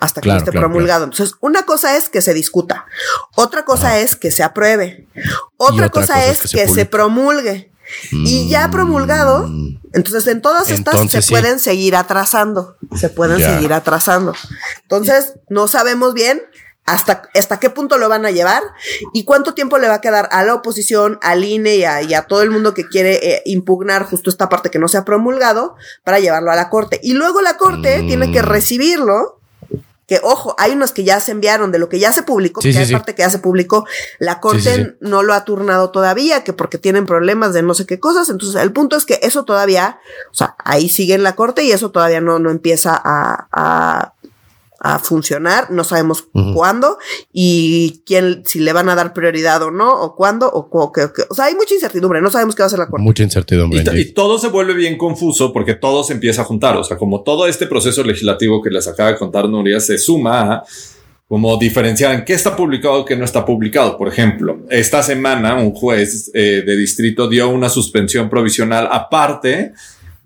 [SPEAKER 1] hasta que esté promulgado. Entonces, una cosa es que se discuta, otra cosa es que se apruebe, otra, cosa, es que, se, promulgue. Y ya mm. promulgado, entonces en todas estas se pueden seguir atrasando, se pueden seguir atrasando. Entonces, no sabemos bien hasta, hasta qué punto lo van a llevar y cuánto tiempo le va a quedar a la oposición, al INE y a, todo el mundo que quiere eh, impugnar justo esta parte que no se ha promulgado para llevarlo a la corte. Y luego la corte tiene que mm. recibirlo que ojo, hay unos que ya se enviaron de lo que ya se publicó, que hay parte que ya se publicó, la corte no lo ha turnado todavía, que porque tienen problemas de no sé qué cosas, entonces el punto es que eso todavía, o sea, ahí sigue en la corte y eso todavía no, no empieza a a funcionar, no sabemos cuándo y quién, si le van a dar prioridad o no, o cuándo, o, o, o sea, hay mucha incertidumbre, no sabemos qué va a ser la corte.
[SPEAKER 2] Mucha incertidumbre.
[SPEAKER 3] Y, todo se vuelve bien confuso porque todo se empieza a juntar, o sea, como todo este proceso legislativo que les acaba de contar Nuria se suma a como diferenciar en qué está publicado y qué no está publicado. Por ejemplo, esta semana un juez eh, de distrito dio una suspensión provisional aparte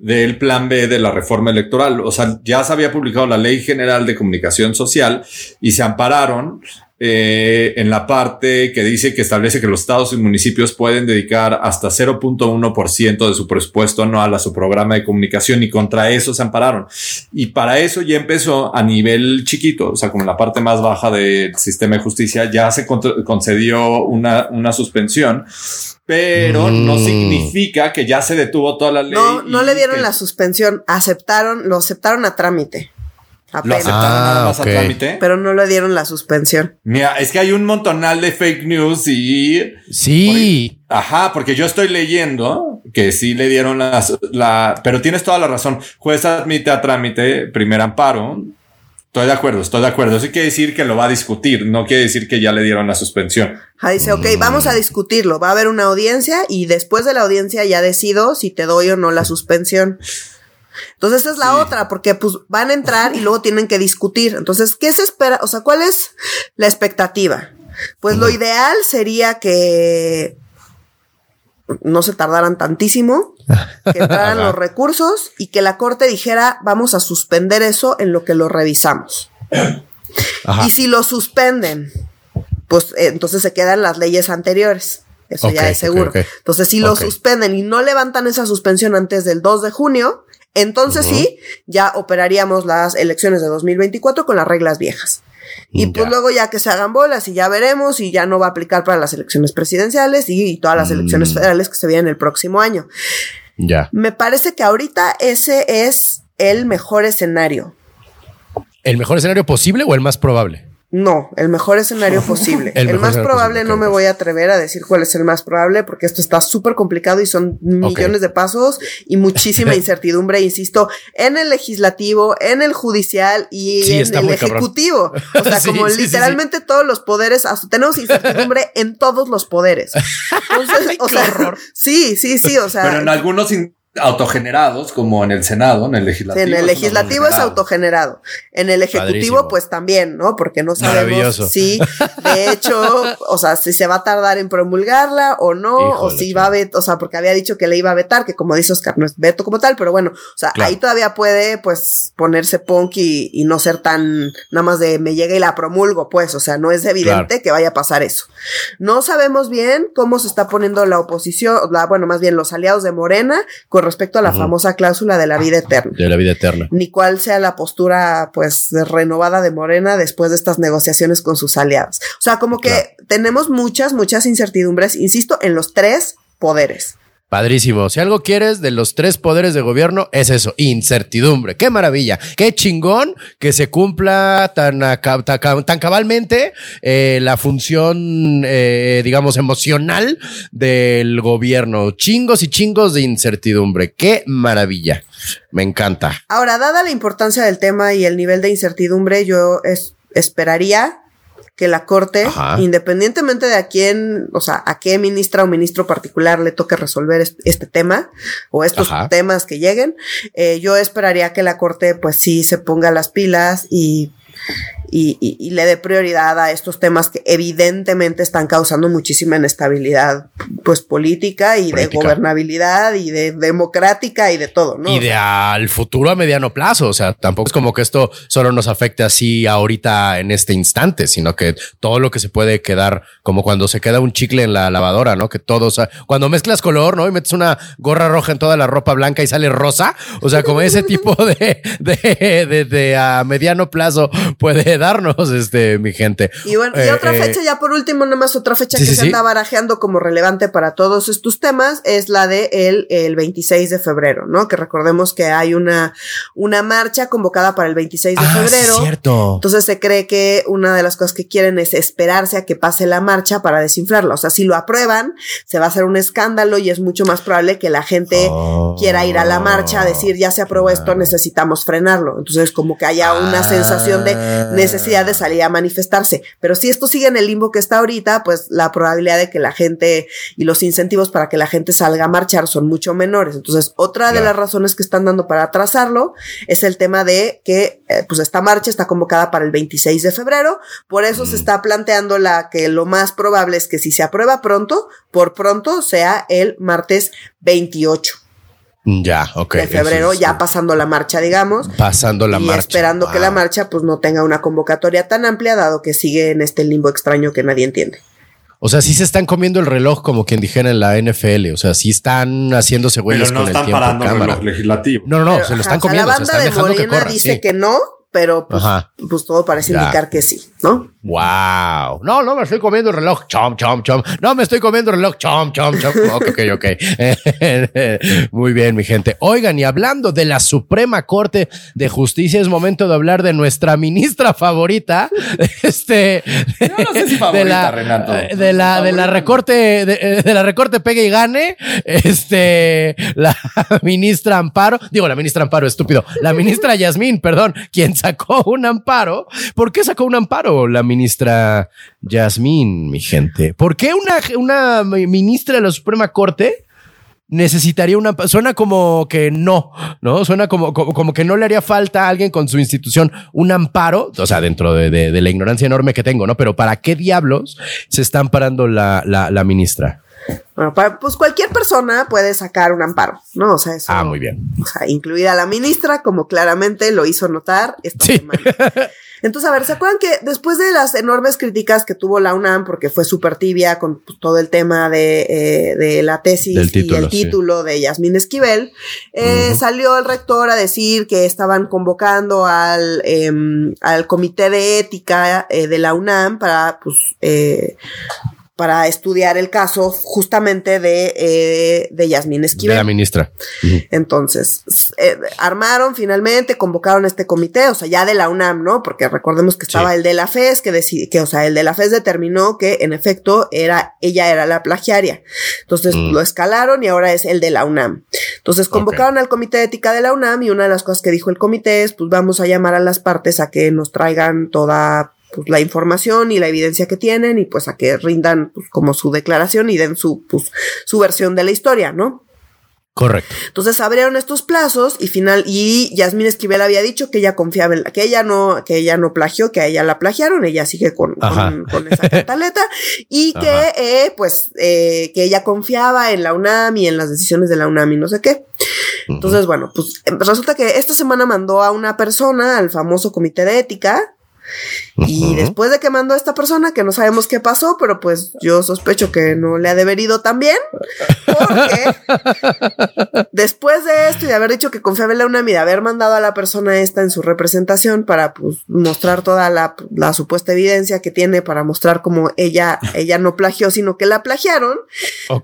[SPEAKER 3] del plan B de la reforma electoral. O sea, ya se había publicado la Ley General de Comunicación Social y se ampararon eh, en la parte que dice que establece que los estados y municipios pueden dedicar hasta 0.1% de su presupuesto anual a su programa de comunicación y contra eso se ampararon. Y para eso ya empezó a nivel chiquito, o sea, como la parte más baja del sistema de justicia, ya se concedió una, una suspensión pero no mm. significa que ya se detuvo toda la ley.
[SPEAKER 1] No, no le dieron la suspensión, aceptaron, lo aceptaron a trámite.
[SPEAKER 3] Lo aceptaron nada ah, más a trámite.
[SPEAKER 1] Pero no le dieron la suspensión.
[SPEAKER 3] Mira, es que hay un montonal de fake news y.
[SPEAKER 2] Sí.
[SPEAKER 3] ajá, porque yo estoy leyendo que sí le dieron la, la. Pero tienes toda la razón. Juez admite a trámite, primer amparo. Estoy de acuerdo, estoy de acuerdo. Eso quiere decir que lo va a discutir, no quiere decir que ya le dieron la suspensión.
[SPEAKER 1] Ah, dice, ok, vamos a discutirlo. Va a haber una audiencia y después de la audiencia ya decido si te doy o no la suspensión. Entonces esa es la otra, porque pues van a entrar y luego tienen que discutir. Entonces, ¿qué se espera? O sea, ¿cuál es la expectativa? Pues lo ideal sería que no se tardaran tantísimo, <laughs> que entraran los recursos y que la corte dijera, vamos a suspender eso en lo que lo revisamos. Y si lo suspenden, pues eh, entonces se quedan las leyes anteriores. Eso ya es seguro. Entonces, si lo suspenden y no levantan esa suspensión antes del 2 de junio, Entonces sí, ya operaríamos las elecciones de 2024 con las reglas viejas. Y pues luego ya que se hagan bolas y ya veremos y ya no va a aplicar para las elecciones presidenciales y, todas las elecciones mm. federales que se vienen el próximo año.
[SPEAKER 2] Ya.
[SPEAKER 1] Me parece que ahorita ese es el mejor escenario.
[SPEAKER 2] ¿El mejor escenario posible o el más probable?
[SPEAKER 1] No, el mejor escenario <laughs> posible. el, más probable no me voy a atrever a decir cuál es el más probable porque esto está súper complicado y son millones de pasos y muchísima <laughs> incertidumbre, insisto, en el legislativo, en el judicial y en el ejecutivo. O sea, <laughs> como literalmente todos los poderes, tenemos incertidumbre en todos los poderes. Entonces, o sea, sí, sí, sí, o sea.
[SPEAKER 3] Pero en algunos autogenerados como en el Senado, en el legislativo.
[SPEAKER 1] en el legislativo es autogenerado. En el ejecutivo, pues también, ¿no? Porque no sabemos si, de hecho, <laughs> o sea, si se va a tardar en promulgarla o no, o si va a vetar, o sea, porque había dicho que le iba a vetar, que como dice Oscar, no es veto como tal, pero bueno, o sea, ahí todavía puede, pues, ponerse punk y, no ser tan, nada más de me llega y la promulgo, pues, o sea, no es evidente que vaya a pasar eso. No sabemos bien cómo se está poniendo la oposición, la, bueno, más bien los aliados de Morena con respecto a la famosa cláusula de la vida eterna.
[SPEAKER 2] De la vida eterna.
[SPEAKER 1] Ni cuál sea la postura, pues, renovada de Morena después de estas negociaciones con sus aliados. O sea, como que tenemos muchas, muchas incertidumbres, insisto, en los tres poderes.
[SPEAKER 2] Padrísimo. Si algo quieres de los tres poderes de gobierno, es eso, incertidumbre. Qué maravilla. Qué chingón que se cumpla tan, tan, cabalmente eh, la función, eh, digamos, emocional del gobierno. Chingos y chingos de incertidumbre. Qué maravilla. Me encanta.
[SPEAKER 1] Ahora, dada la importancia del tema y el nivel de incertidumbre, yo esperaría que la Corte, independientemente de a quién, o sea, a qué ministra o ministro particular le toque resolver este, tema o estos temas que lleguen, eh, yo esperaría que la Corte pues sí se ponga las pilas y y, le dé prioridad a estos temas que evidentemente están causando muchísima inestabilidad pues política y de gobernabilidad y de democrática y de todo, ¿no?
[SPEAKER 2] Y de al futuro a mediano plazo, o sea, tampoco es como que esto solo nos afecte así ahorita en este instante, sino que todo lo que se puede quedar como cuando se queda un chicle en la lavadora, ¿no? Que todo, o sea, cuando mezclas color, ¿no? Y metes una gorra roja en toda la ropa blanca y sale rosa, o sea, como ese tipo de, de, de, a mediano plazo <laughs> puede darnos, este, mi gente.
[SPEAKER 1] Y bueno, y eh, otra eh, fecha, ya por último, nomás otra fecha que se anda barajeando como relevante para todos estos temas es la de el, el 26 de febrero, ¿no? Que recordemos que hay una, una marcha convocada para el 26 de ah, febrero.
[SPEAKER 2] cierto.
[SPEAKER 1] Entonces se cree que una de las cosas que quieren es esperarse a que pase la marcha para desinflarla. O sea, si lo aprueban, se va a hacer un escándalo y es mucho más probable que la gente quiera ir a la marcha a decir, ya se aprobó esto, necesitamos frenarlo. Entonces, como que haya una sensación de necesidad de salir a manifestarse. Pero si esto sigue en el limbo que está ahorita, pues la probabilidad de que la gente y los incentivos para que la gente salga a marchar son mucho menores. Entonces, otra de las razones que están dando para atrasarlo es el tema de que, eh, pues esta marcha está convocada para el 26 de febrero. Por eso se está planteando la que lo más probable es que si se aprueba pronto, por pronto sea el martes 28.
[SPEAKER 2] Ya, ok.
[SPEAKER 1] De febrero, ya pasando la marcha, digamos.
[SPEAKER 2] Pasando la
[SPEAKER 1] y
[SPEAKER 2] marcha.
[SPEAKER 1] Esperando que la marcha, pues, no tenga una convocatoria tan amplia, dado que sigue en este limbo extraño que nadie entiende.
[SPEAKER 2] O sea, sí se están comiendo el reloj, como quien dijera en la NFL. O sea, sí están haciéndose güeyes con el tiempo. No están parando el reloj
[SPEAKER 3] legislativo.
[SPEAKER 2] No, no, no, se lo están comiendo.
[SPEAKER 1] La banda de Morena dice que no, pero pues, pues todo parece indicar que sí, ¿no?
[SPEAKER 2] Wow. No, no me estoy comiendo el reloj. Chom, chom, chom. No me estoy comiendo el reloj. Chom, chom, chom. <laughs> Ok, ok, ok. <laughs> Muy bien, mi gente. Oigan, y hablando de la Suprema Corte de Justicia, es momento de hablar de nuestra ministra favorita. <laughs> Este.
[SPEAKER 3] no sé si favorita,
[SPEAKER 2] de la,
[SPEAKER 3] Renato.
[SPEAKER 2] De la, de la recorte, de, de, la recorte pegue y gane. Este, la ministra Amparo. Digo, la ministra Amparo, estúpido. La ministra Yasmín, perdón, quien sacó un amparo. ¿Por qué sacó un amparo la ministra Yasmín, mi gente? ¿Por qué una, una ministra de la Suprema Corte necesitaría una... Suena como que no, ¿no? Suena como, como, que no le haría falta a alguien con su institución un amparo, o sea, dentro de, la ignorancia enorme que tengo, ¿no? Pero ¿para qué diablos se está amparando la, la ministra?
[SPEAKER 1] Bueno, pues cualquier persona puede sacar un amparo, ¿no? O sea, eso.
[SPEAKER 2] Ah, muy bien.
[SPEAKER 1] O sea, incluida la ministra, como claramente lo hizo notar esta semana. Entonces, a ver, ¿se acuerdan que después de las enormes críticas que tuvo la UNAM, porque fue súper tibia con pues, todo el tema de, eh, de la tesis y el título de Yasmín Esquivel, eh, salió el rector a decir que estaban convocando al, em, al comité de ética eh, de la UNAM para, pues, para estudiar el caso justamente de, eh, de Yasmín Esquivel.
[SPEAKER 2] De la ministra.
[SPEAKER 1] Entonces, eh, armaron finalmente, convocaron este comité, o sea, ya de la UNAM, ¿no? Porque recordemos que estaba el de la FES, que, que, o sea, el de la FES determinó que en efecto era, ella era la plagiaria. Entonces mm. lo escalaron y ahora es el de la UNAM. Entonces convocaron al comité de ética de la UNAM y una de las cosas que dijo el comité es, pues vamos a llamar a las partes a que nos traigan toda pues, la información y la evidencia que tienen y pues a que rindan pues, como su declaración y den su, pues, su versión de la historia, ¿no?
[SPEAKER 2] Correcto.
[SPEAKER 1] Entonces abrieron estos plazos y final, y Yasmín Esquivel había dicho que ella confiaba en la, que ella no, que ella no plagió, que a ella la plagiaron, ella sigue con, con, esa cantaleta, y <laughs> que eh, pues eh, que ella confiaba en la UNAM y en las decisiones de la UNAM y no sé qué. Entonces, bueno, pues resulta que esta semana mandó a una persona al famoso comité de ética y después de que mandó a esta persona, que no sabemos qué pasó, pero pues yo sospecho que no le ha deberido tan bien, porque <laughs> después de esto y de haber dicho que confiaba en la UNAM y de haber mandado a la persona esta en su representación para pues, mostrar toda la, supuesta evidencia que tiene para mostrar cómo ella, ella no plagió, sino que la plagiaron,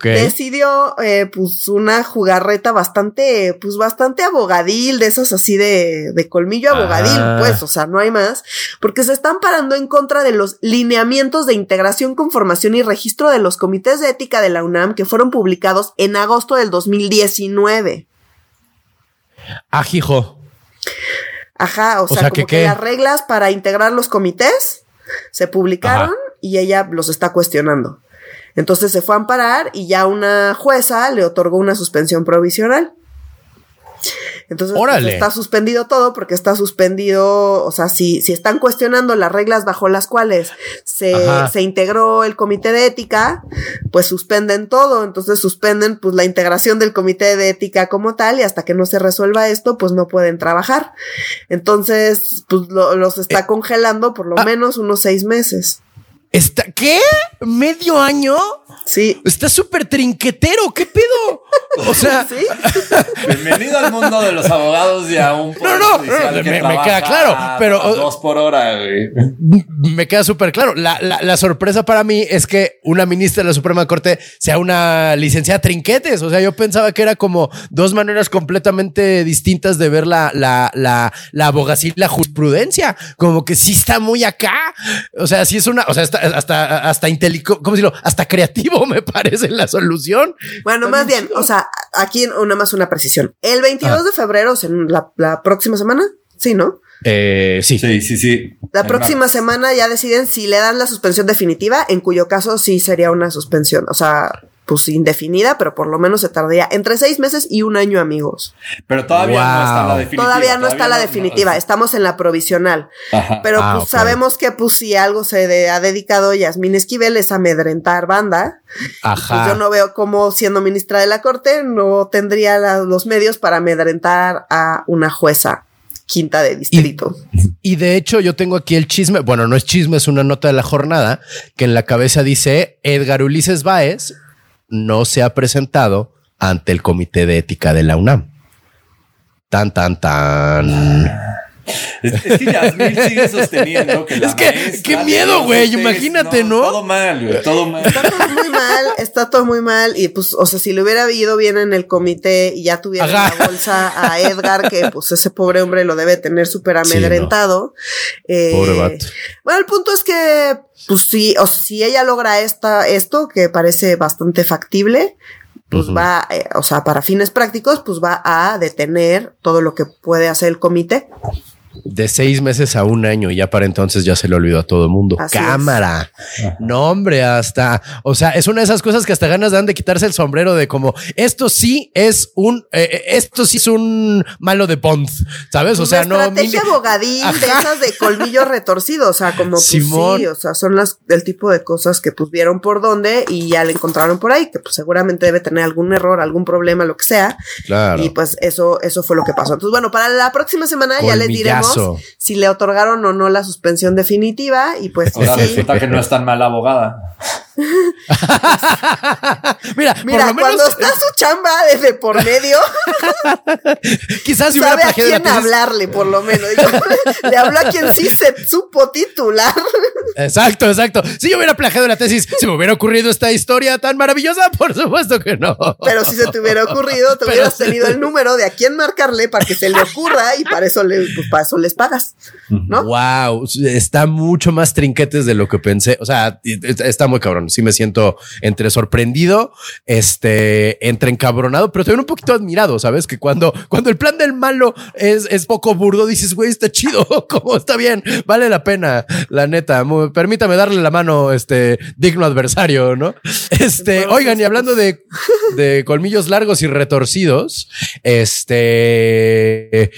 [SPEAKER 1] decidió eh, pues una jugarreta bastante, pues bastante abogadil, de esas así de, de colmillo abogadil, ah. pues, o sea, no hay más, porque se están parando en contra de los lineamientos de integración, conformación y registro de los comités de ética de la UNAM que fueron publicados en agosto del 2019.
[SPEAKER 2] Ajijo.
[SPEAKER 1] Ajá, o, sea, como que, las reglas para integrar los comités se publicaron y ella los está cuestionando. Entonces se fue a amparar y ya una jueza le otorgó una suspensión provisional. Entonces pues, está suspendido todo porque está suspendido, o sea, si, si están cuestionando las reglas bajo las cuales se, se, integró el comité de ética, pues suspenden todo, entonces suspenden pues la integración del comité de ética como tal y hasta que no se resuelva esto, pues no pueden trabajar. Entonces, pues los está eh, congelando por lo ah. menos unos seis meses.
[SPEAKER 2] ¿Está qué? ¿Medio año?
[SPEAKER 1] Sí.
[SPEAKER 2] Está súper trinquetero, ¿qué pedo? O sea, <laughs> ¿Sí?
[SPEAKER 3] bienvenido al mundo de los abogados y a un
[SPEAKER 2] No, no, me, queda claro, pero
[SPEAKER 3] dos por hora. Güey.
[SPEAKER 2] Me queda súper claro. La, la, sorpresa para mí es que una ministra de la Suprema Corte sea una licenciada trinquetes. O sea, yo pensaba que era como dos maneras completamente distintas de ver la, la, la, la abogacía y la jurisprudencia. Como que sí está muy acá. O sea, sí es una, o sea, está hasta, hasta ¿cómo decirlo? Hasta creativo <laughs> me parece la solución.
[SPEAKER 1] Bueno, más bien, o sea, aquí una más una precisión. El 22 de febrero, o sea, la, la próxima semana, sí, ¿no?
[SPEAKER 2] Eh, sí.
[SPEAKER 3] Sí, sí, sí.
[SPEAKER 1] La próxima semana ya deciden si le dan la suspensión definitiva, en cuyo caso sí sería una suspensión. O sea, pues indefinida, pero por lo menos se tardaría entre seis meses y un año, amigos.
[SPEAKER 3] Pero todavía no está la definitiva.
[SPEAKER 1] Todavía no está la definitiva, estamos en la provisional. Pero ah, pues sabemos que pues si algo se ha dedicado Yasmín Esquivel es amedrentar banda. Ajá. Pues yo no veo cómo siendo ministra de la Corte no tendría los medios para amedrentar a una jueza quinta de distrito.
[SPEAKER 2] Y, y, de hecho yo tengo aquí el chisme, bueno, no es chisme, es una nota de la jornada que en la cabeza dice Edgar Ulises Báez no se ha presentado ante el Comité de Ética de la UNAM. Tan, tan, tan.
[SPEAKER 3] Es, que Yasmín sigue sosteniendo que la
[SPEAKER 2] Es que, qué miedo, güey. Imagínate, no,
[SPEAKER 3] Todo mal, güey. Todo mal.
[SPEAKER 1] Está todo muy mal. Está todo muy mal. Y pues, o sea, si le hubiera ido bien en el comité y ya tuviera la bolsa a Edgar, que pues ese pobre hombre lo debe tener súper amedrentado. Eh, pobre vato. Bueno, el punto es que, pues sí, o si ella logra esta, esto, que parece bastante factible, pues va, eh, o sea, para fines prácticos, pues va a detener todo lo que puede hacer el comité.
[SPEAKER 2] De seis meses a un año, y ya para entonces ya se le olvidó a todo el mundo. Cámara. No, hombre, hasta, o sea, es una de esas cosas que hasta ganas dan de quitarse el sombrero de como, esto sí es un, eh, eh, esto sí es un malo de Bond, ¿sabes? O sea, no.
[SPEAKER 1] Estrategia abogadín de esas de colmillo retorcido, o sea, como pues, sí, o sea, son las, el tipo de cosas que pues vieron por dónde y ya le encontraron por ahí, que pues seguramente debe tener algún error, algún problema, lo que sea. Claro. Y pues eso, eso fue lo que pasó. Entonces, bueno, para la próxima semana ya les diremos si le otorgaron o no la suspensión definitiva y pues.
[SPEAKER 3] Ahora resulta que no es tan mala abogada. <laughs>
[SPEAKER 1] mira, Mira cuando está su chamba desde por medio, <laughs>
[SPEAKER 2] quizás si
[SPEAKER 1] sabe a quién hablarle, por lo menos. <laughs> le habló a quien sí se supo titular.
[SPEAKER 2] exacto, exacto. Si yo hubiera plagiado la tesis, si me hubiera ocurrido esta historia tan maravillosa, por supuesto que no.
[SPEAKER 1] Pero si se te hubiera ocurrido, te hubieras tenido el número de a quién marcarle para que se le ocurra y para eso, le, pues, para eso les pagas, ¿no?
[SPEAKER 2] Wow, está mucho más trinquetes de lo que pensé. O sea, está muy cabrón sí me siento entre sorprendido, este, entre encabronado, pero también un poquito admirado, ¿sabes? Que cuando, cuando el plan del malo es, es poco burdo, dices, güey, está chido, <laughs> como está bien, vale la pena, la neta. permítame darle la mano, este, digno adversario, ¿no? Este, oigan, y hablando de, de colmillos largos y retorcidos, este,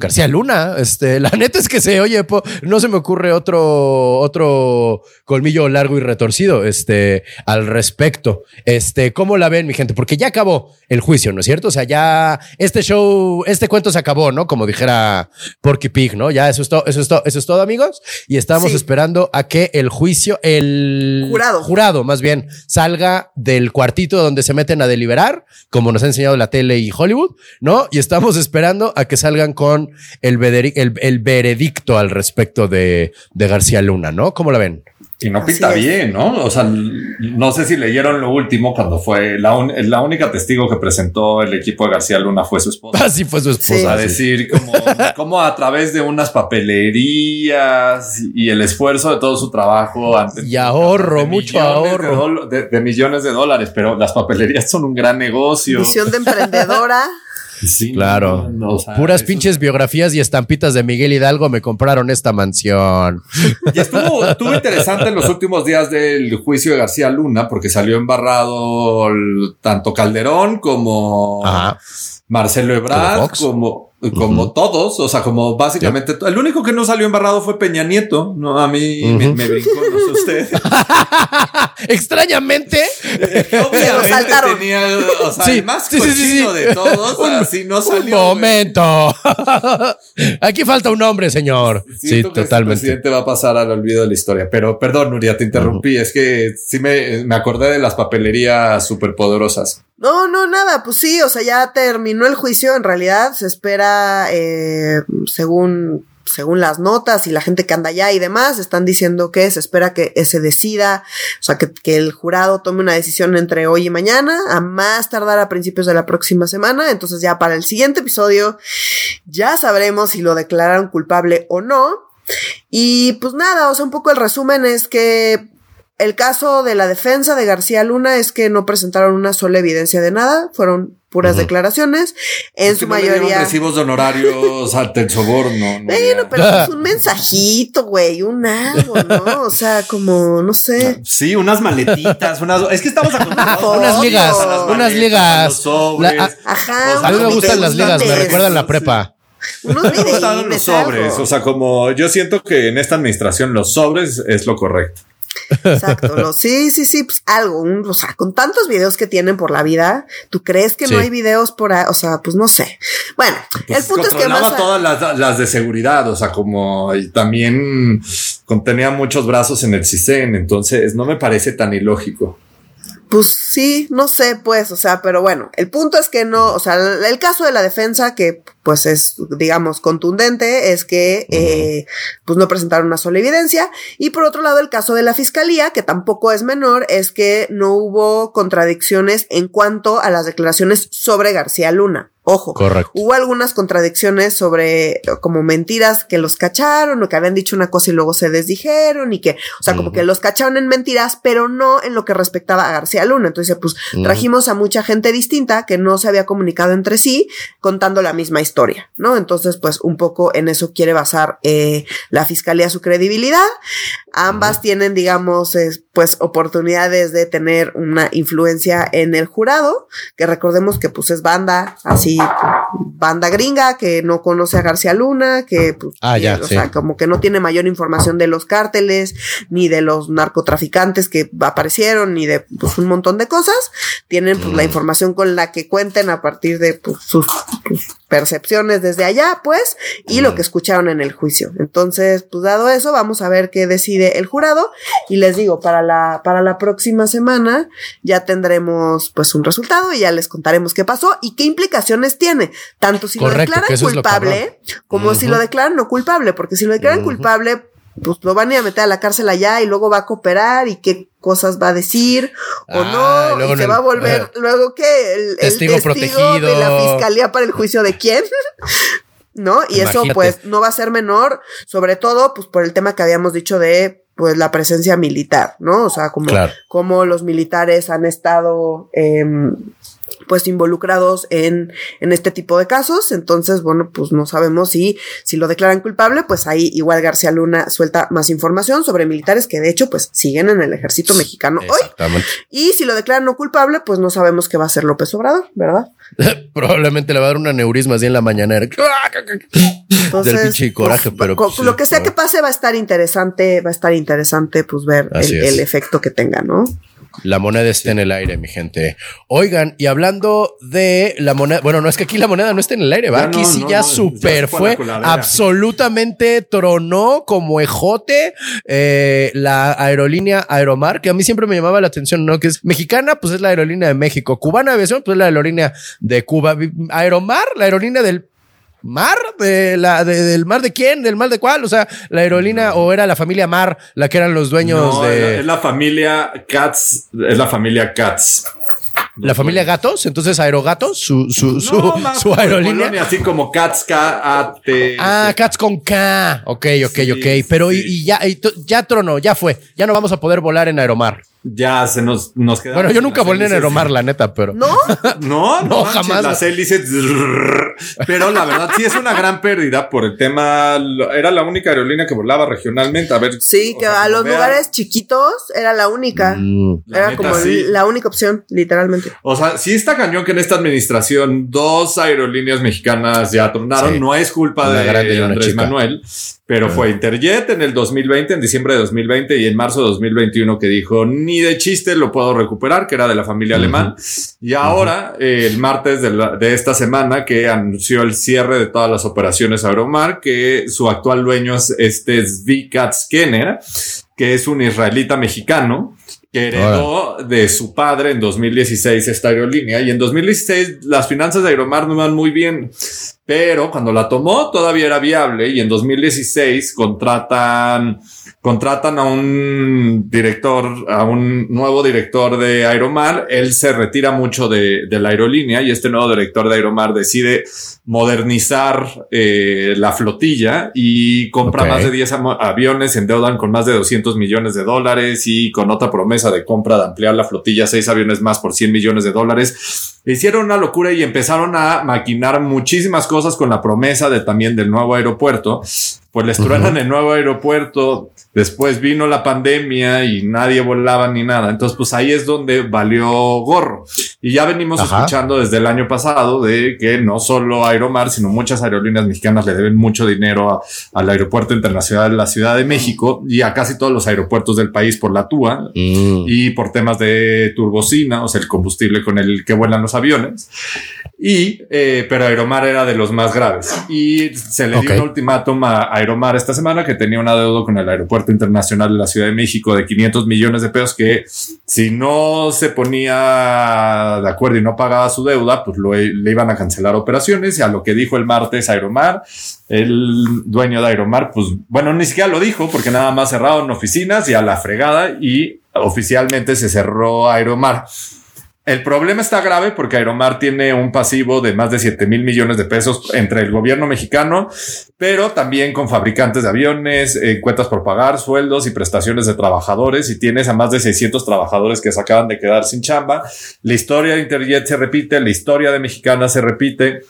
[SPEAKER 2] García Luna, este, <laughs> la neta es que se oye, no se me ocurre otro, otro colmillo largo y retorcido, este, al respecto. Este, ¿cómo la ven, mi gente? Porque ya acabó el juicio, ¿no es cierto? O sea, ya este show, este cuento se acabó, ¿no? Como dijera Porky Pig, ¿no? Ya eso es todo, eso es todo, eso es todo, amigos. Y estamos esperando a que el juicio, el
[SPEAKER 1] jurado,
[SPEAKER 2] jurado, más bien, salga del cuartito donde se meten a deliberar, como nos ha enseñado la tele y Hollywood, ¿no? Y estamos esperando a que salgan con el, el, veredicto al respecto de, de García Luna, ¿no? ¿Cómo la ven?
[SPEAKER 3] Y no pinta bien, ¿no? O sea, no sé si leyeron lo último cuando fue la, la única testigo que presentó el equipo de García Luna fue su esposa. <laughs>
[SPEAKER 2] Así fue su esposa.
[SPEAKER 3] A decir como, <laughs> como, a través de unas papelerías y el esfuerzo de todo su trabajo.
[SPEAKER 2] y ahorro, mucho ahorro.
[SPEAKER 3] De, millones de dólares, pero las papelerías son un gran negocio.
[SPEAKER 1] Visión de emprendedora. <laughs>
[SPEAKER 2] Sí, claro. Puras pinches biografías y estampitas de Miguel Hidalgo me compraron esta mansión.
[SPEAKER 3] Y estuvo, estuvo interesante en los últimos días del juicio de García Luna porque salió embarrado tanto Calderón como Marcelo Ebrard como como todos, o sea, como básicamente el único que no salió embarrado fue Peña Nieto, no a mí me, brincó, no sé usted. <laughs>
[SPEAKER 2] Extrañamente, <laughs>
[SPEAKER 3] obviamente tenía, o sea, el más cochino de todos, así no salió.
[SPEAKER 2] Un momento. <laughs> Aquí falta un hombre, señor. sí, totalmente. El
[SPEAKER 3] presidente va a pasar al olvido de la historia, pero perdón, Nuria, te interrumpí, es que sí me, me acordé de las papelerías superpoderosas.
[SPEAKER 1] No, no, nada, pues sí, o sea, ya terminó el juicio, en realidad se espera, eh, según, según las notas y la gente que anda allá y demás, están diciendo que se espera que se decida, o sea, que, que el jurado tome una decisión entre hoy y mañana, a más tardar a principios de la próxima semana, entonces ya para el siguiente episodio ya sabremos si lo declararon culpable o no. Y pues nada, o sea, un poco el resumen es que el caso de la defensa de García Luna es que no presentaron una sola evidencia de nada, fueron puras declaraciones. En su mayoría.
[SPEAKER 3] recibos de honorarios ante el soborno.
[SPEAKER 1] ¿no? Bueno, pero es <laughs> un mensajito, güey, un algo, ¿no? O sea, como, no sé.
[SPEAKER 3] Sí, unas maletitas, unas. Es que estamos acostumbrados.
[SPEAKER 2] unas ligas, unas ligas. Ajá. a mí me gustan las ligas, me recuerdan la prepa.
[SPEAKER 1] Unos me
[SPEAKER 3] los sobres. O sea, como yo siento que en esta administración los sobres es lo correcto.
[SPEAKER 1] Exacto. <laughs> sí, sí, sí, pues algo. o sea, con tantos videos que tienen por la vida, ¿tú crees que no hay videos por ahí? O sea, pues no sé. Bueno,
[SPEAKER 3] pues el punto es que más. todas las, las, de seguridad, o sea, como y también contenía muchos brazos en el CISEN, entonces no me parece tan ilógico.
[SPEAKER 1] Pues sí, no sé, pues, o sea, pero bueno, el punto es que no, o sea, el, caso de la defensa, que pues es, digamos, contundente, es que, eh, pues no presentaron una sola evidencia. Y por otro lado, el caso de la fiscalía, que tampoco es menor, es que no hubo contradicciones en cuanto a las declaraciones sobre García Luna. Ojo,
[SPEAKER 2] Correcto.
[SPEAKER 1] hubo algunas contradicciones sobre como mentiras que los cacharon o que habían dicho una cosa y luego se desdijeron y que, o sea, como que los cacharon en mentiras, pero no en lo que respectaba a García Luna. Entonces, pues trajimos a mucha gente distinta que no se había comunicado entre sí contando la misma historia historia, ¿no? Entonces, pues un poco en eso quiere basar eh, la fiscalía su credibilidad. Ambas tienen, digamos, pues oportunidades de tener una influencia en el jurado, que recordemos que pues es banda, así, banda gringa, que no conoce a García Luna, que pues,
[SPEAKER 2] ah, ya,
[SPEAKER 1] o sea, como que no tiene mayor información de los cárteles, ni de los narcotraficantes que aparecieron, ni de pues un montón de cosas. Tienen pues la mm. información con la que cuenten a partir de pues, sus, percepciones desde allá, pues, y lo que escucharon en el juicio. Entonces, pues dado eso, vamos a ver qué decide el jurado. Y les digo, para la, para la próxima semana ya tendremos pues un resultado y ya les contaremos qué pasó y qué implicaciones tiene, tanto si lo declaran culpable como si lo declaran no culpable, porque si lo declaran culpable, pues lo van a ir a meter a la cárcel allá y luego va a cooperar y qué cosas va a decir o ah, no, y se va a volver luego que el, testigo, protegido de la fiscalía para el juicio de quién. <laughs> ¿No? Y eso pues no va a ser menor, sobre todo pues por el tema que habíamos dicho de pues la presencia militar, ¿no? O sea, como, como los militares han estado eh, pues involucrados en, en este tipo de casos. Entonces, bueno, pues no sabemos si, si lo declaran culpable, pues ahí igual García Luna suelta más información sobre militares que de hecho pues siguen en el ejército mexicano hoy. Y si lo declaran no culpable, pues no sabemos qué va a hacer López Obrador, ¿verdad? <laughs>
[SPEAKER 2] Probablemente le va a dar un aneurisma así en la mañanera. Del pinche coraje, pues, pero.
[SPEAKER 1] lo que sea que pase va a estar interesante, va a estar interesante pues ver el, el efecto que tenga, ¿no?
[SPEAKER 2] La moneda está en el aire, mi gente. Oigan, y hablando de la moneda, bueno, no es que aquí la moneda no esté en el aire, va. aquí sí ya super fue, absolutamente tronó como ejote eh, la aerolínea Aeromar, que a mí siempre me llamaba la atención, ¿no? Que es mexicana, pues es la aerolínea de México. Cubana aviación, pues es la aerolínea de Cuba. Aeromar, la aerolínea del Mar, de la, del mar de quién, del mar de cuál, o sea, la aerolínea o era la familia Mar la que eran los dueños de.
[SPEAKER 3] Es la familia Katz, es la familia Katz.
[SPEAKER 2] La familia Gatos, entonces Aerogatos, su, su, su, su aerolínea.
[SPEAKER 3] así como Cats K-A-T.
[SPEAKER 2] Ah, Cats con K. Ok, ok, ok. Pero y, ya, ya tronó, ya fue. Ya no vamos a poder volar en Aeromar
[SPEAKER 3] ya se nos, nos queda.
[SPEAKER 2] Bueno, yo nunca volé en Aeromar, la neta, pero.
[SPEAKER 1] ¿No? <laughs>
[SPEAKER 3] no, no, jamás. Las hélices. <laughs> Pero la verdad sí es una gran pérdida por el tema. Era la única aerolínea que volaba regionalmente. A ver.
[SPEAKER 1] Sí, que a los lugares chiquitos era la única. Mm. era como la única opción, literalmente.
[SPEAKER 3] O sea, sí está cañón que en esta administración dos aerolíneas mexicanas ya tronaron. No es culpa de Andrés Manuel. Pero fue Interjet en el 2020, en diciembre de 2020 y en marzo de 2021 que dijo, ni de chiste lo puedo recuperar, que era de la familia alemán. Y ahora, eh, el martes de, esta semana, que anunció el cierre de todas las operaciones Aeromar, que su actual dueño es este Zvikat Skenner, que es un israelita mexicano que heredó de su padre en 2016 esta aerolínea y en 2016 las finanzas de Aeromar no van muy bien, pero cuando la tomó todavía era viable y en 2016 contratan contratan a un director, a un nuevo director de Aeromar, él se retira mucho de, de la aerolínea y este nuevo director de Aeromar decide modernizar eh, la flotilla y compra más de 10 aviones, endeudan con más de 200 millones de dólares y con otra promesa de compra de ampliar la flotilla, seis aviones más por 100 millones de dólares. Hicieron una locura y empezaron a maquinar muchísimas cosas con la promesa de también del nuevo aeropuerto. Pues les truenan el nuevo aeropuerto, Después vino la pandemia y nadie volaba ni nada. Entonces, pues ahí es donde valió gorro. Y ya venimos escuchando desde el año pasado de que no solo Aeromar, sino muchas aerolíneas mexicanas le deben mucho dinero al aeropuerto internacional de la Ciudad de México y a casi todos los aeropuertos del país por la TUA mm. y por temas de turbocina, o sea, el combustible con el que vuelan los aviones. Y, eh, pero Aeromar era de los más graves. Y se le dio un ultimátum a Aeromar esta semana que tenía una deuda con el aeropuerto internacional de la Ciudad de México de 500 millones de pesos que si no se ponía de acuerdo y no pagaba su deuda, pues le iban a cancelar operaciones. Y a lo que dijo el martes Aeromar, el dueño de Aeromar, pues bueno, ni siquiera lo dijo porque nada más cerraron oficinas y a la fregada y oficialmente se cerró Aeromar. El problema está grave porque Aeromar tiene un pasivo de más de 7 mil millones de pesos entre el gobierno mexicano, pero también con fabricantes de aviones, eh, cuentas por pagar, sueldos y prestaciones de trabajadores. Y tienes a más de 600 trabajadores que se acaban de quedar sin chamba. La historia de Interjet se repite, la historia de Mexicana se repite.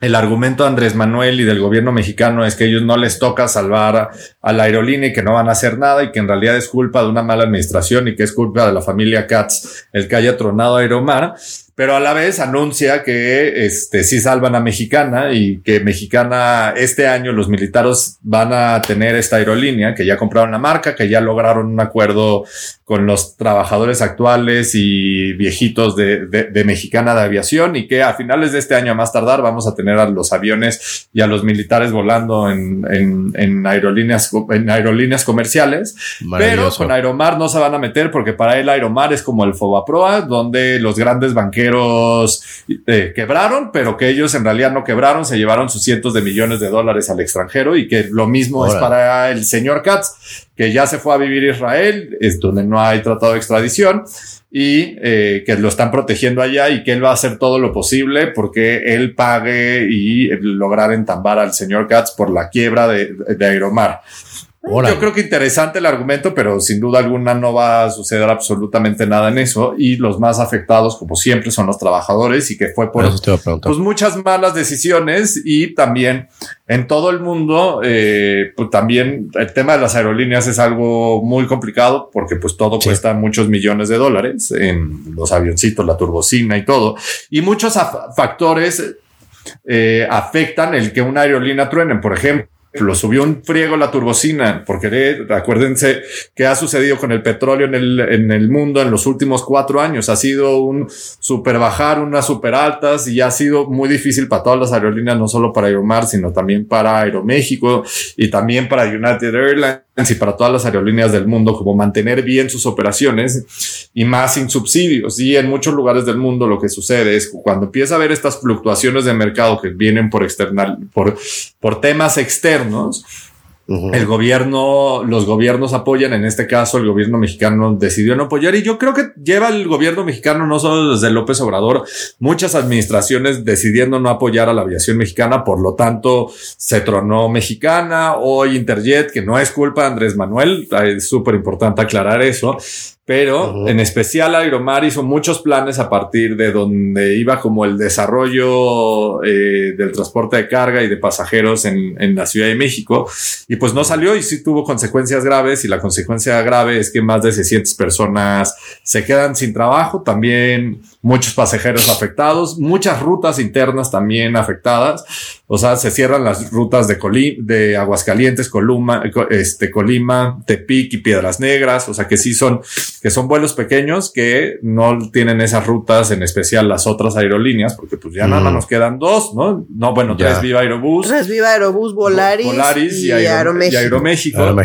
[SPEAKER 3] El argumento de Andrés Manuel y del gobierno mexicano es que ellos no les toca salvar a la aerolínea y que no van a hacer nada y que en realidad es culpa de una mala administración y que es culpa de la familia Katz el que haya tronado Aeromar pero a la vez anuncia que este sí salvan a Mexicana y que Mexicana este año los militares van a tener esta aerolínea, que ya compraron la marca, que ya lograron un acuerdo con los trabajadores actuales y viejitos de, de, Mexicana de Aviación y que a finales de este año a más tardar vamos a tener a los aviones y a los militares volando en, en, en aerolíneas en aerolíneas comerciales, pero con Aeromar no se van a meter porque para él Aeromar es como el Fobaproa, donde los grandes banqueros eh, quebraron, pero que ellos en realidad no quebraron, se llevaron sus cientos de millones de dólares al extranjero y que lo mismo es para el señor Katz, que ya se fue a vivir a Israel, es donde no hay tratado de extradición y eh, que lo están protegiendo allá y que él va a hacer todo lo posible porque él pague y lograr entambar al señor Katz por la quiebra de, de Aeromar. Yo creo que interesante el argumento, pero sin duda alguna no va a suceder absolutamente nada en eso. Y los más afectados, como siempre, son los trabajadores y que fue por pues, muchas malas decisiones y también en todo el mundo, eh, pues también el tema de las aerolíneas es algo muy complicado porque pues todo cuesta muchos millones de dólares en los avioncitos, la turbocina y todo. Y muchos factores eh, afectan el que una aerolínea truene. Por ejemplo, lo subió un friego la turbocina, porque acuérdense que ha sucedido con el petróleo en el, en el mundo en los últimos cuatro años. Ha sido un super bajar, unas super altas y ha sido muy difícil para todas las aerolíneas, no solo para Aeromar, sino también para Aeroméxico y también para United Airlines y para todas las aerolíneas del mundo, como mantener bien sus operaciones y más sin subsidios. Y en muchos lugares del mundo lo que sucede es cuando empieza a haber estas fluctuaciones de mercado que vienen por external, por, por temas externos, el gobierno, los gobiernos apoyan, en este caso el gobierno mexicano decidió no apoyar y yo creo que lleva el gobierno mexicano, no solo desde López Obrador, muchas administraciones decidiendo no apoyar a la aviación mexicana, por lo tanto se tronó mexicana, hoy Interjet, que no es culpa de Andrés Manuel, es súper importante aclarar eso, pero en especial Aeromar hizo muchos planes a partir de donde iba como el desarrollo eh, del transporte de carga y de pasajeros en, en, la Ciudad de México. Y pues no salió y sí tuvo consecuencias graves y la consecuencia grave es que más de 600 personas se quedan sin trabajo, también muchos pasajeros afectados, muchas rutas internas también afectadas, o sea, se cierran las rutas de, Colima, de Aguascalientes, Colima, este, Colima, Tepic y Piedras Negras, o sea que sí son que son vuelos pequeños que no tienen esas rutas, en especial las otras aerolíneas, porque pues ya nada más mm. nos quedan dos, ¿no? No, bueno, tres Viva Aerobús.
[SPEAKER 1] Tres Viva Aerobús, Volaris, y,
[SPEAKER 3] Aeroméxico.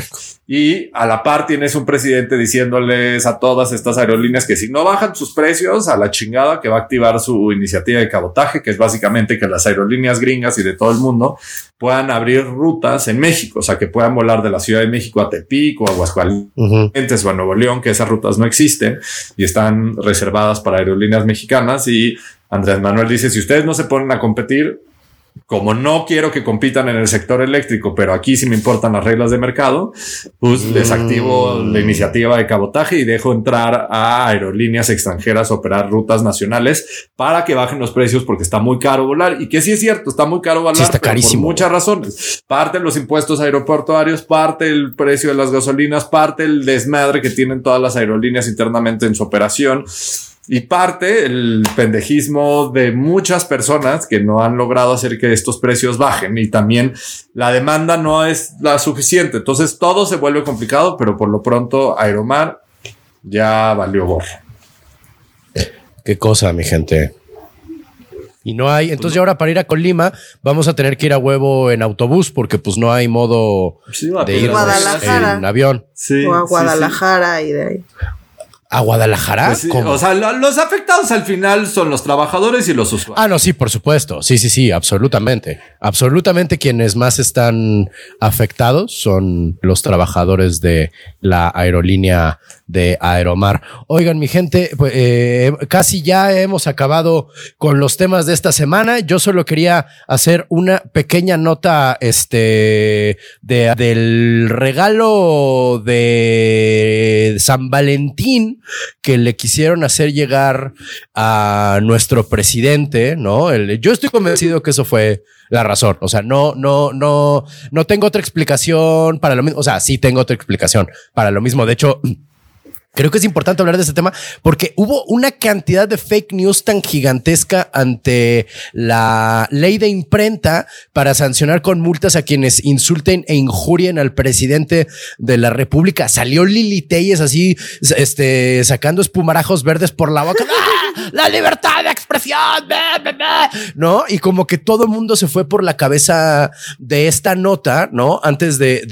[SPEAKER 3] Y a la par tienes un presidente diciéndoles a todas estas aerolíneas que si no bajan sus precios a la chingada, que va a activar su iniciativa de cabotaje, que es básicamente que las aerolíneas gringas y de todo el mundo puedan abrir rutas en México, o sea, que puedan volar de la Ciudad de México a Tepic o a Aguascalientes o a Nuevo León, que esas rutas no existen y están reservadas para aerolíneas mexicanas. Y Andrés Manuel dice, si ustedes no se ponen a competir, como no quiero que compitan en el sector eléctrico, pero aquí sí me importan las reglas de mercado, pues desactivo la mm. iniciativa de cabotaje y dejo entrar a aerolíneas extranjeras a operar rutas nacionales para que bajen los precios porque está muy caro volar y que sí es cierto, está muy caro volar
[SPEAKER 2] está carísimo.
[SPEAKER 3] por muchas razones. Parte los impuestos aeroportuarios, parte el precio de las gasolinas, parte el desmadre que tienen todas las aerolíneas internamente en su operación y parte el pendejismo de muchas personas que no han logrado hacer que estos precios bajen y también la demanda no es la suficiente. Entonces todo se vuelve complicado, pero por lo pronto Aeromar ya valió gorro.
[SPEAKER 2] Qué cosa, mi gente. Y no hay, entonces ahora para ir a Colima vamos a tener que ir a huevo en autobús porque pues no hay modo de ir en avión.
[SPEAKER 1] o a Guadalajara y de ahí
[SPEAKER 2] a Guadalajara. Pues
[SPEAKER 3] o sea, los afectados al final son los trabajadores y los usuarios.
[SPEAKER 2] Ah, no, sí, por supuesto. Sí, sí, sí, absolutamente. Absolutamente quienes más están afectados son los trabajadores de la aerolínea de Aeromar. Oigan, mi gente, pues, eh, casi ya hemos acabado con los temas de esta semana. Yo solo quería hacer una pequeña nota este, de, del regalo de San Valentín que le quisieron hacer llegar a nuestro presidente, ¿no? yo estoy convencido que eso fue la razón. O sea, no, no, no, no tengo otra explicación para lo mismo. O sea, sí tengo otra explicación para lo mismo. De hecho, Creo que es importante hablar de este tema porque hubo una cantidad de fake news tan gigantesca ante la ley de imprenta para sancionar con multas a quienes insulten e injurien al presidente de la República. Salió Lili Telles así, este, sacando espumarajos verdes por la boca. La libertad de expresión. ¿No? Y como que todo el mundo se fue por la cabeza de esta nota, ¿no? Antes de,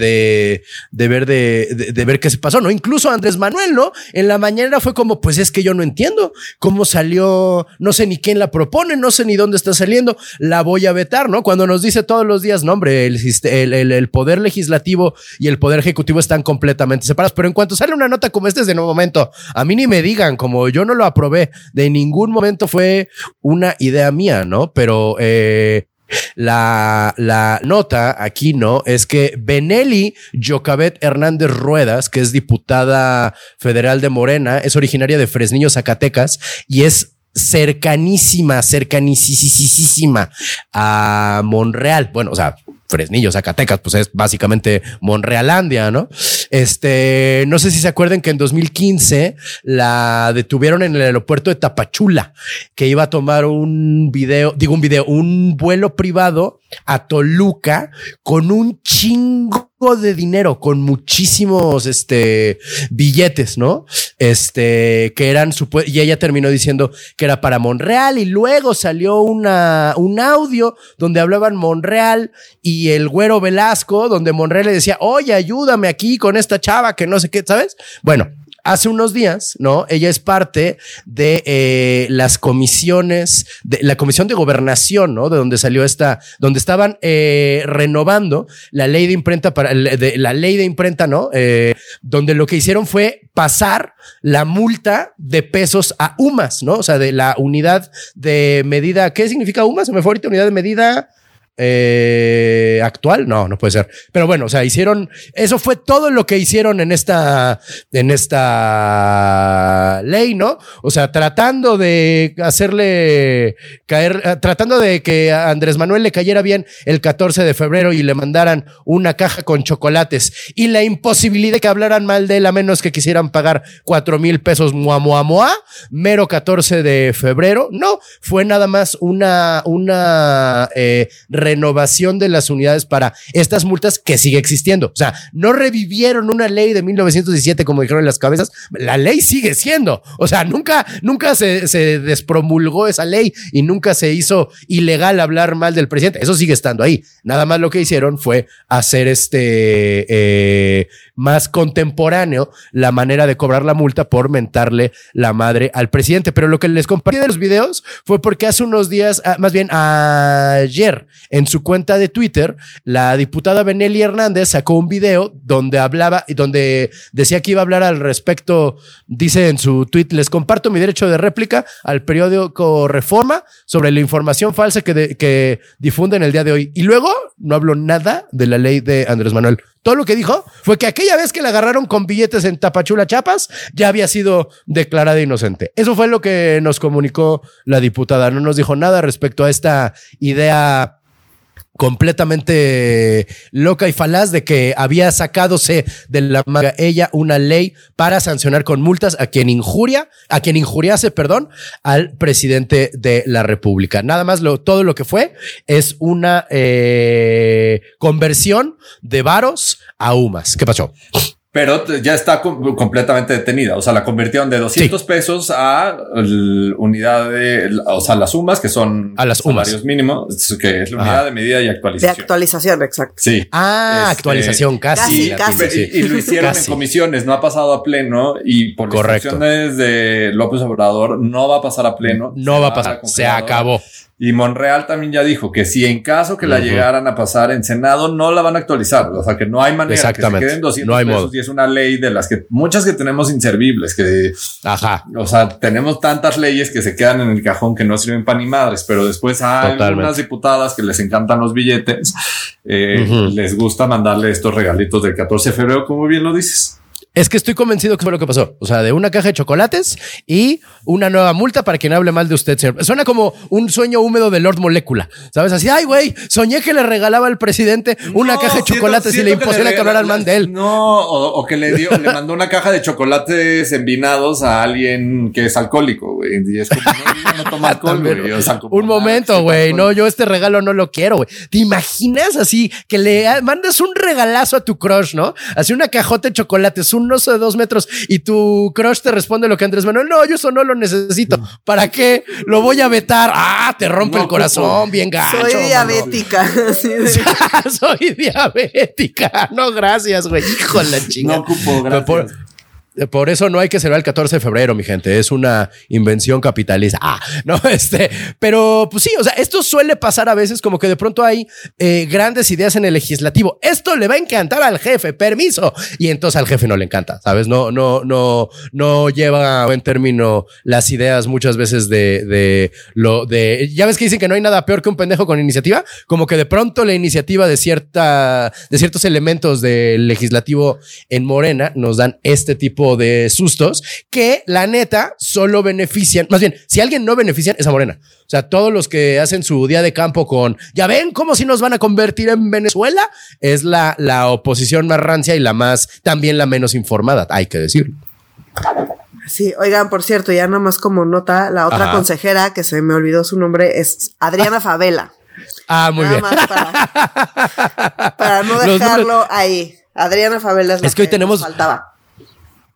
[SPEAKER 2] de, ver, de, de ver qué se pasó, ¿no? Incluso Andrés Manuel, ¿no? En la mañana fue como, pues es que yo no entiendo cómo salió, no sé ni quién la propone, no sé ni dónde está saliendo, la voy a vetar, ¿no? Cuando nos dice todos los días, no, hombre, el, el, el poder legislativo y el poder ejecutivo están completamente separados, pero en cuanto sale una nota como esta es de nuevo momento, a mí ni me digan, como yo no lo aprobé, de ningún momento fue una idea mía, ¿no? Pero eh, la, la nota aquí, ¿no? Es que Benelli Jocabet Hernández Ruedas, que es diputada federal de Morena, es originaria de Fresnillo, Zacatecas, y es cercanísima, cercanísima a Monreal. Bueno, o sea, Fresnillo, Zacatecas, pues es básicamente Monrealandia, ¿no? Este, no sé si se acuerdan que en 2015 la detuvieron en el aeropuerto de Tapachula, que iba a tomar un video, digo un video, un vuelo privado a Toluca con un chingo de dinero, con muchísimos este, billetes, ¿no? Este, que eran, y ella terminó diciendo que era para Monreal y luego salió una, un audio donde hablaban Monreal y el güero Velasco, donde Monreal le decía, oye, ayúdame aquí con esta chava que no sé qué, ¿sabes? Bueno, hace unos días, ¿no? Ella es parte de eh, las comisiones, de la comisión de gobernación, ¿no? De donde salió esta, donde estaban eh, renovando la ley de imprenta para la ley de imprenta, ¿no? Eh, donde lo que hicieron fue pasar la multa de pesos a UMAS, ¿no? O sea, de la unidad de medida. ¿Qué significa UMAS? Se me fue ahorita unidad de medida eh, actual. No, no puede ser. Pero bueno, o sea, hicieron, eso fue todo lo que hicieron en esta, en esta ley, ¿no? O sea, tratando de hacerle caer, eh, tratando de que a Andrés Manuel le cayera bien el 14 de febrero y le mandaran una caja con chocolates y la imposibilidad de que hablaran mal de él a menos que quisieran pagar cuatro mil pesos mua, mua, mua, mero 14 de febrero. No, fue nada más una, una, eh, renovación de las unidades para estas multas que sigue existiendo. O sea, no revivieron una ley de 1917 como dijeron en las cabezas, la ley sigue siendo. O sea, nunca, nunca se, se despromulgó esa ley y nunca se hizo ilegal hablar mal del presidente. Eso sigue estando ahí. Nada más lo que hicieron fue hacer este eh, más contemporáneo la manera de cobrar la multa por mentarle la madre al presidente. Pero lo que les compartí de los videos fue porque hace unos días, ah, más bien ayer, en su cuenta de Twitter, la diputada Benelli Hernández sacó un video donde hablaba y donde decía que iba a hablar al respecto, dice en su tweet, les comparto mi derecho de réplica al periódico Reforma sobre la información falsa que, que difunden el día de hoy. Y luego no habló nada de la ley de Andrés Manuel. Todo lo que dijo fue que aquella vez que la agarraron con billetes en Tapachula, Chapas, ya había sido declarada inocente. Eso fue lo que nos comunicó la diputada. No nos dijo nada respecto a esta idea completamente loca y falaz de que había sacadose de la manga ella una ley para sancionar con multas a quien injuria, a quien injuriase, perdón, al presidente de la República. Nada más lo, todo lo que fue es una eh, conversión de varos a humas. ¿Qué pasó?
[SPEAKER 3] Pero ya está completamente detenida. O sea, la convirtieron de 200 pesos a unidad de, o sea, las sumas que son
[SPEAKER 2] a las
[SPEAKER 3] salarios mínimos, que es la unidad de medida y actualización.
[SPEAKER 1] De actualización, exacto.
[SPEAKER 3] Sí.
[SPEAKER 2] Ah, este, actualización, casi.
[SPEAKER 1] casi,
[SPEAKER 3] Y, lo hicieron en comisiones, no ha pasado a pleno y por instrucciones de López Obrador no va a pasar a pleno.
[SPEAKER 2] No va a pasar, se acabó.
[SPEAKER 3] Y Monreal también ya dijo que si en caso que la llegaran a pasar en Senado, no la van a actualizar. O sea, que no hay manera
[SPEAKER 2] Exactamente.
[SPEAKER 3] que se queden 200 pesos y es es una ley de las que muchas que tenemos inservibles, que,
[SPEAKER 2] ajá,
[SPEAKER 3] o sea, tenemos tantas leyes que se quedan en el cajón que no sirven para ni madres, pero después hay algunas diputadas que les encantan los billetes, eh, les gusta mandarle estos regalitos del 14 de febrero, como bien lo dices.
[SPEAKER 2] Es que estoy convencido que fue lo que pasó. O sea, de una caja de chocolates y una nueva multa para quien hable mal de usted, señor. Suena como un sueño húmedo de Lord Molecula. ¿Sabes? Así, ay, güey, soñé que le regalaba al presidente una caja de chocolates y le imposible que, hablara mal de él.
[SPEAKER 3] No, o, que le dio, le mandó una caja de chocolates envinados a alguien que es alcohólico, güey. Y es como, no, no toma <laughs> alcohol, güey.
[SPEAKER 2] un momento, güey. No, yo este regalo no lo quiero, güey. ¿Te imaginas así que le mandas un regalazo a tu crush, no? Así una cajota de chocolates, un oso de dos metros y tu crush te responde lo que Andrés Manuel, no, yo eso no lo necesito. ¿Para qué? Lo voy a vetar. Ah, te rompe el corazón, bien gacho.
[SPEAKER 1] Soy diabética. <laughs> <laughs>
[SPEAKER 2] Soy diabética. No, gracias, güey. Hijo la chingada.
[SPEAKER 3] No ocupo, gracias.
[SPEAKER 2] Por eso no hay que celebrar el 14 de febrero, mi gente. Es una invención capitalista. Ah, <laughs> no, este. Pero pues sí, o sea, esto suele pasar a veces como que de pronto hay eh, grandes ideas en el legislativo. Esto le va a encantar al jefe, permiso. Y entonces al jefe no le encanta, ¿sabes? No, no, no, no lleva a buen término las ideas muchas veces de, de lo de. Ya ves que dicen que no hay nada peor que un pendejo con iniciativa. Como que de pronto la iniciativa de cierta, de ciertos elementos del legislativo en Morena nos dan este tipo de sustos que la neta solo benefician, más bien, si alguien no benefician es a Morena. O sea, todos los que hacen su día de campo con, ya ven cómo si nos van a convertir en Venezuela, es la, la oposición más rancia y la más, también la menos informada, hay que decirlo.
[SPEAKER 1] Sí, oigan, por cierto, ya nada más como nota, la otra consejera que se me olvidó su nombre es Adriana Favela.
[SPEAKER 2] Ah, muy bien. <laughs>
[SPEAKER 1] para, no dejarlo ahí. Adriana Favela es,
[SPEAKER 2] es que, hoy tenemos faltaba.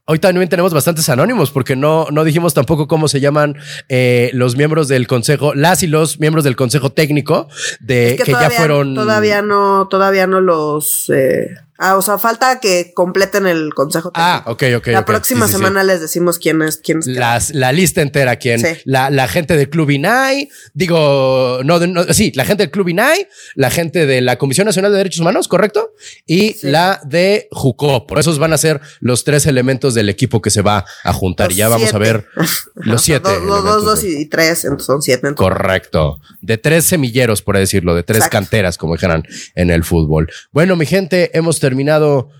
[SPEAKER 2] Hoy también tenemos bastantes anónimos porque no, no dijimos tampoco cómo se llaman eh, los miembros del consejo, las y los miembros del consejo técnico de que, ya fueron.
[SPEAKER 1] Todavía no, todavía no los eh, Ah, o sea, falta que completen el consejo
[SPEAKER 2] Ah, ok, ok.
[SPEAKER 1] La próxima semana les decimos quién es, quién es.
[SPEAKER 2] la lista entera, quién. La, la, gente del Club INAI, digo, no, sí, la gente del Club INAI, la gente de la Comisión Nacional de Derechos Humanos, ¿correcto? Y la de JUCO. Por esos van a ser los tres elementos del equipo que se va a juntar. y ya vamos a ver <laughs> los siete.
[SPEAKER 1] dos, dos, dos y tres, entonces son siete.
[SPEAKER 2] Correcto. De tres semilleros, por decirlo, de tres canteras, como dijeran en el fútbol. Bueno, mi gente, hemos terminado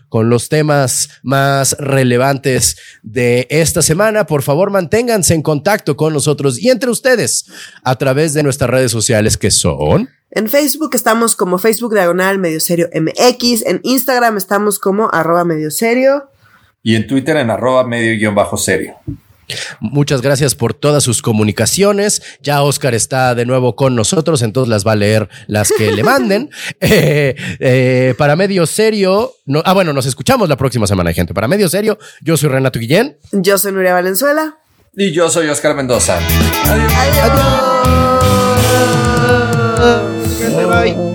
[SPEAKER 2] con los temas más relevantes de esta semana. Por favor, manténganse en contacto con nosotros y entre ustedes a través de nuestras redes sociales que son...
[SPEAKER 1] En Facebook estamos como Facebook Diagonal Medio Serio MX. En Instagram estamos como arroba medio serio.
[SPEAKER 3] Y en Twitter en arroba medio guion bajo serio.
[SPEAKER 2] Muchas gracias por todas sus comunicaciones. Ya Oscar está de nuevo con nosotros, entonces las va a leer las que le manden. <laughs> <laughs> Eh, eh, para medio serio, no, ah, bueno, nos escuchamos la próxima semana, gente. Para medio serio, yo soy Renato Guillén.
[SPEAKER 1] Yo soy Nuria Valenzuela.
[SPEAKER 3] Y yo soy Oscar Mendoza.
[SPEAKER 1] Adiós. Adiós. Adiós.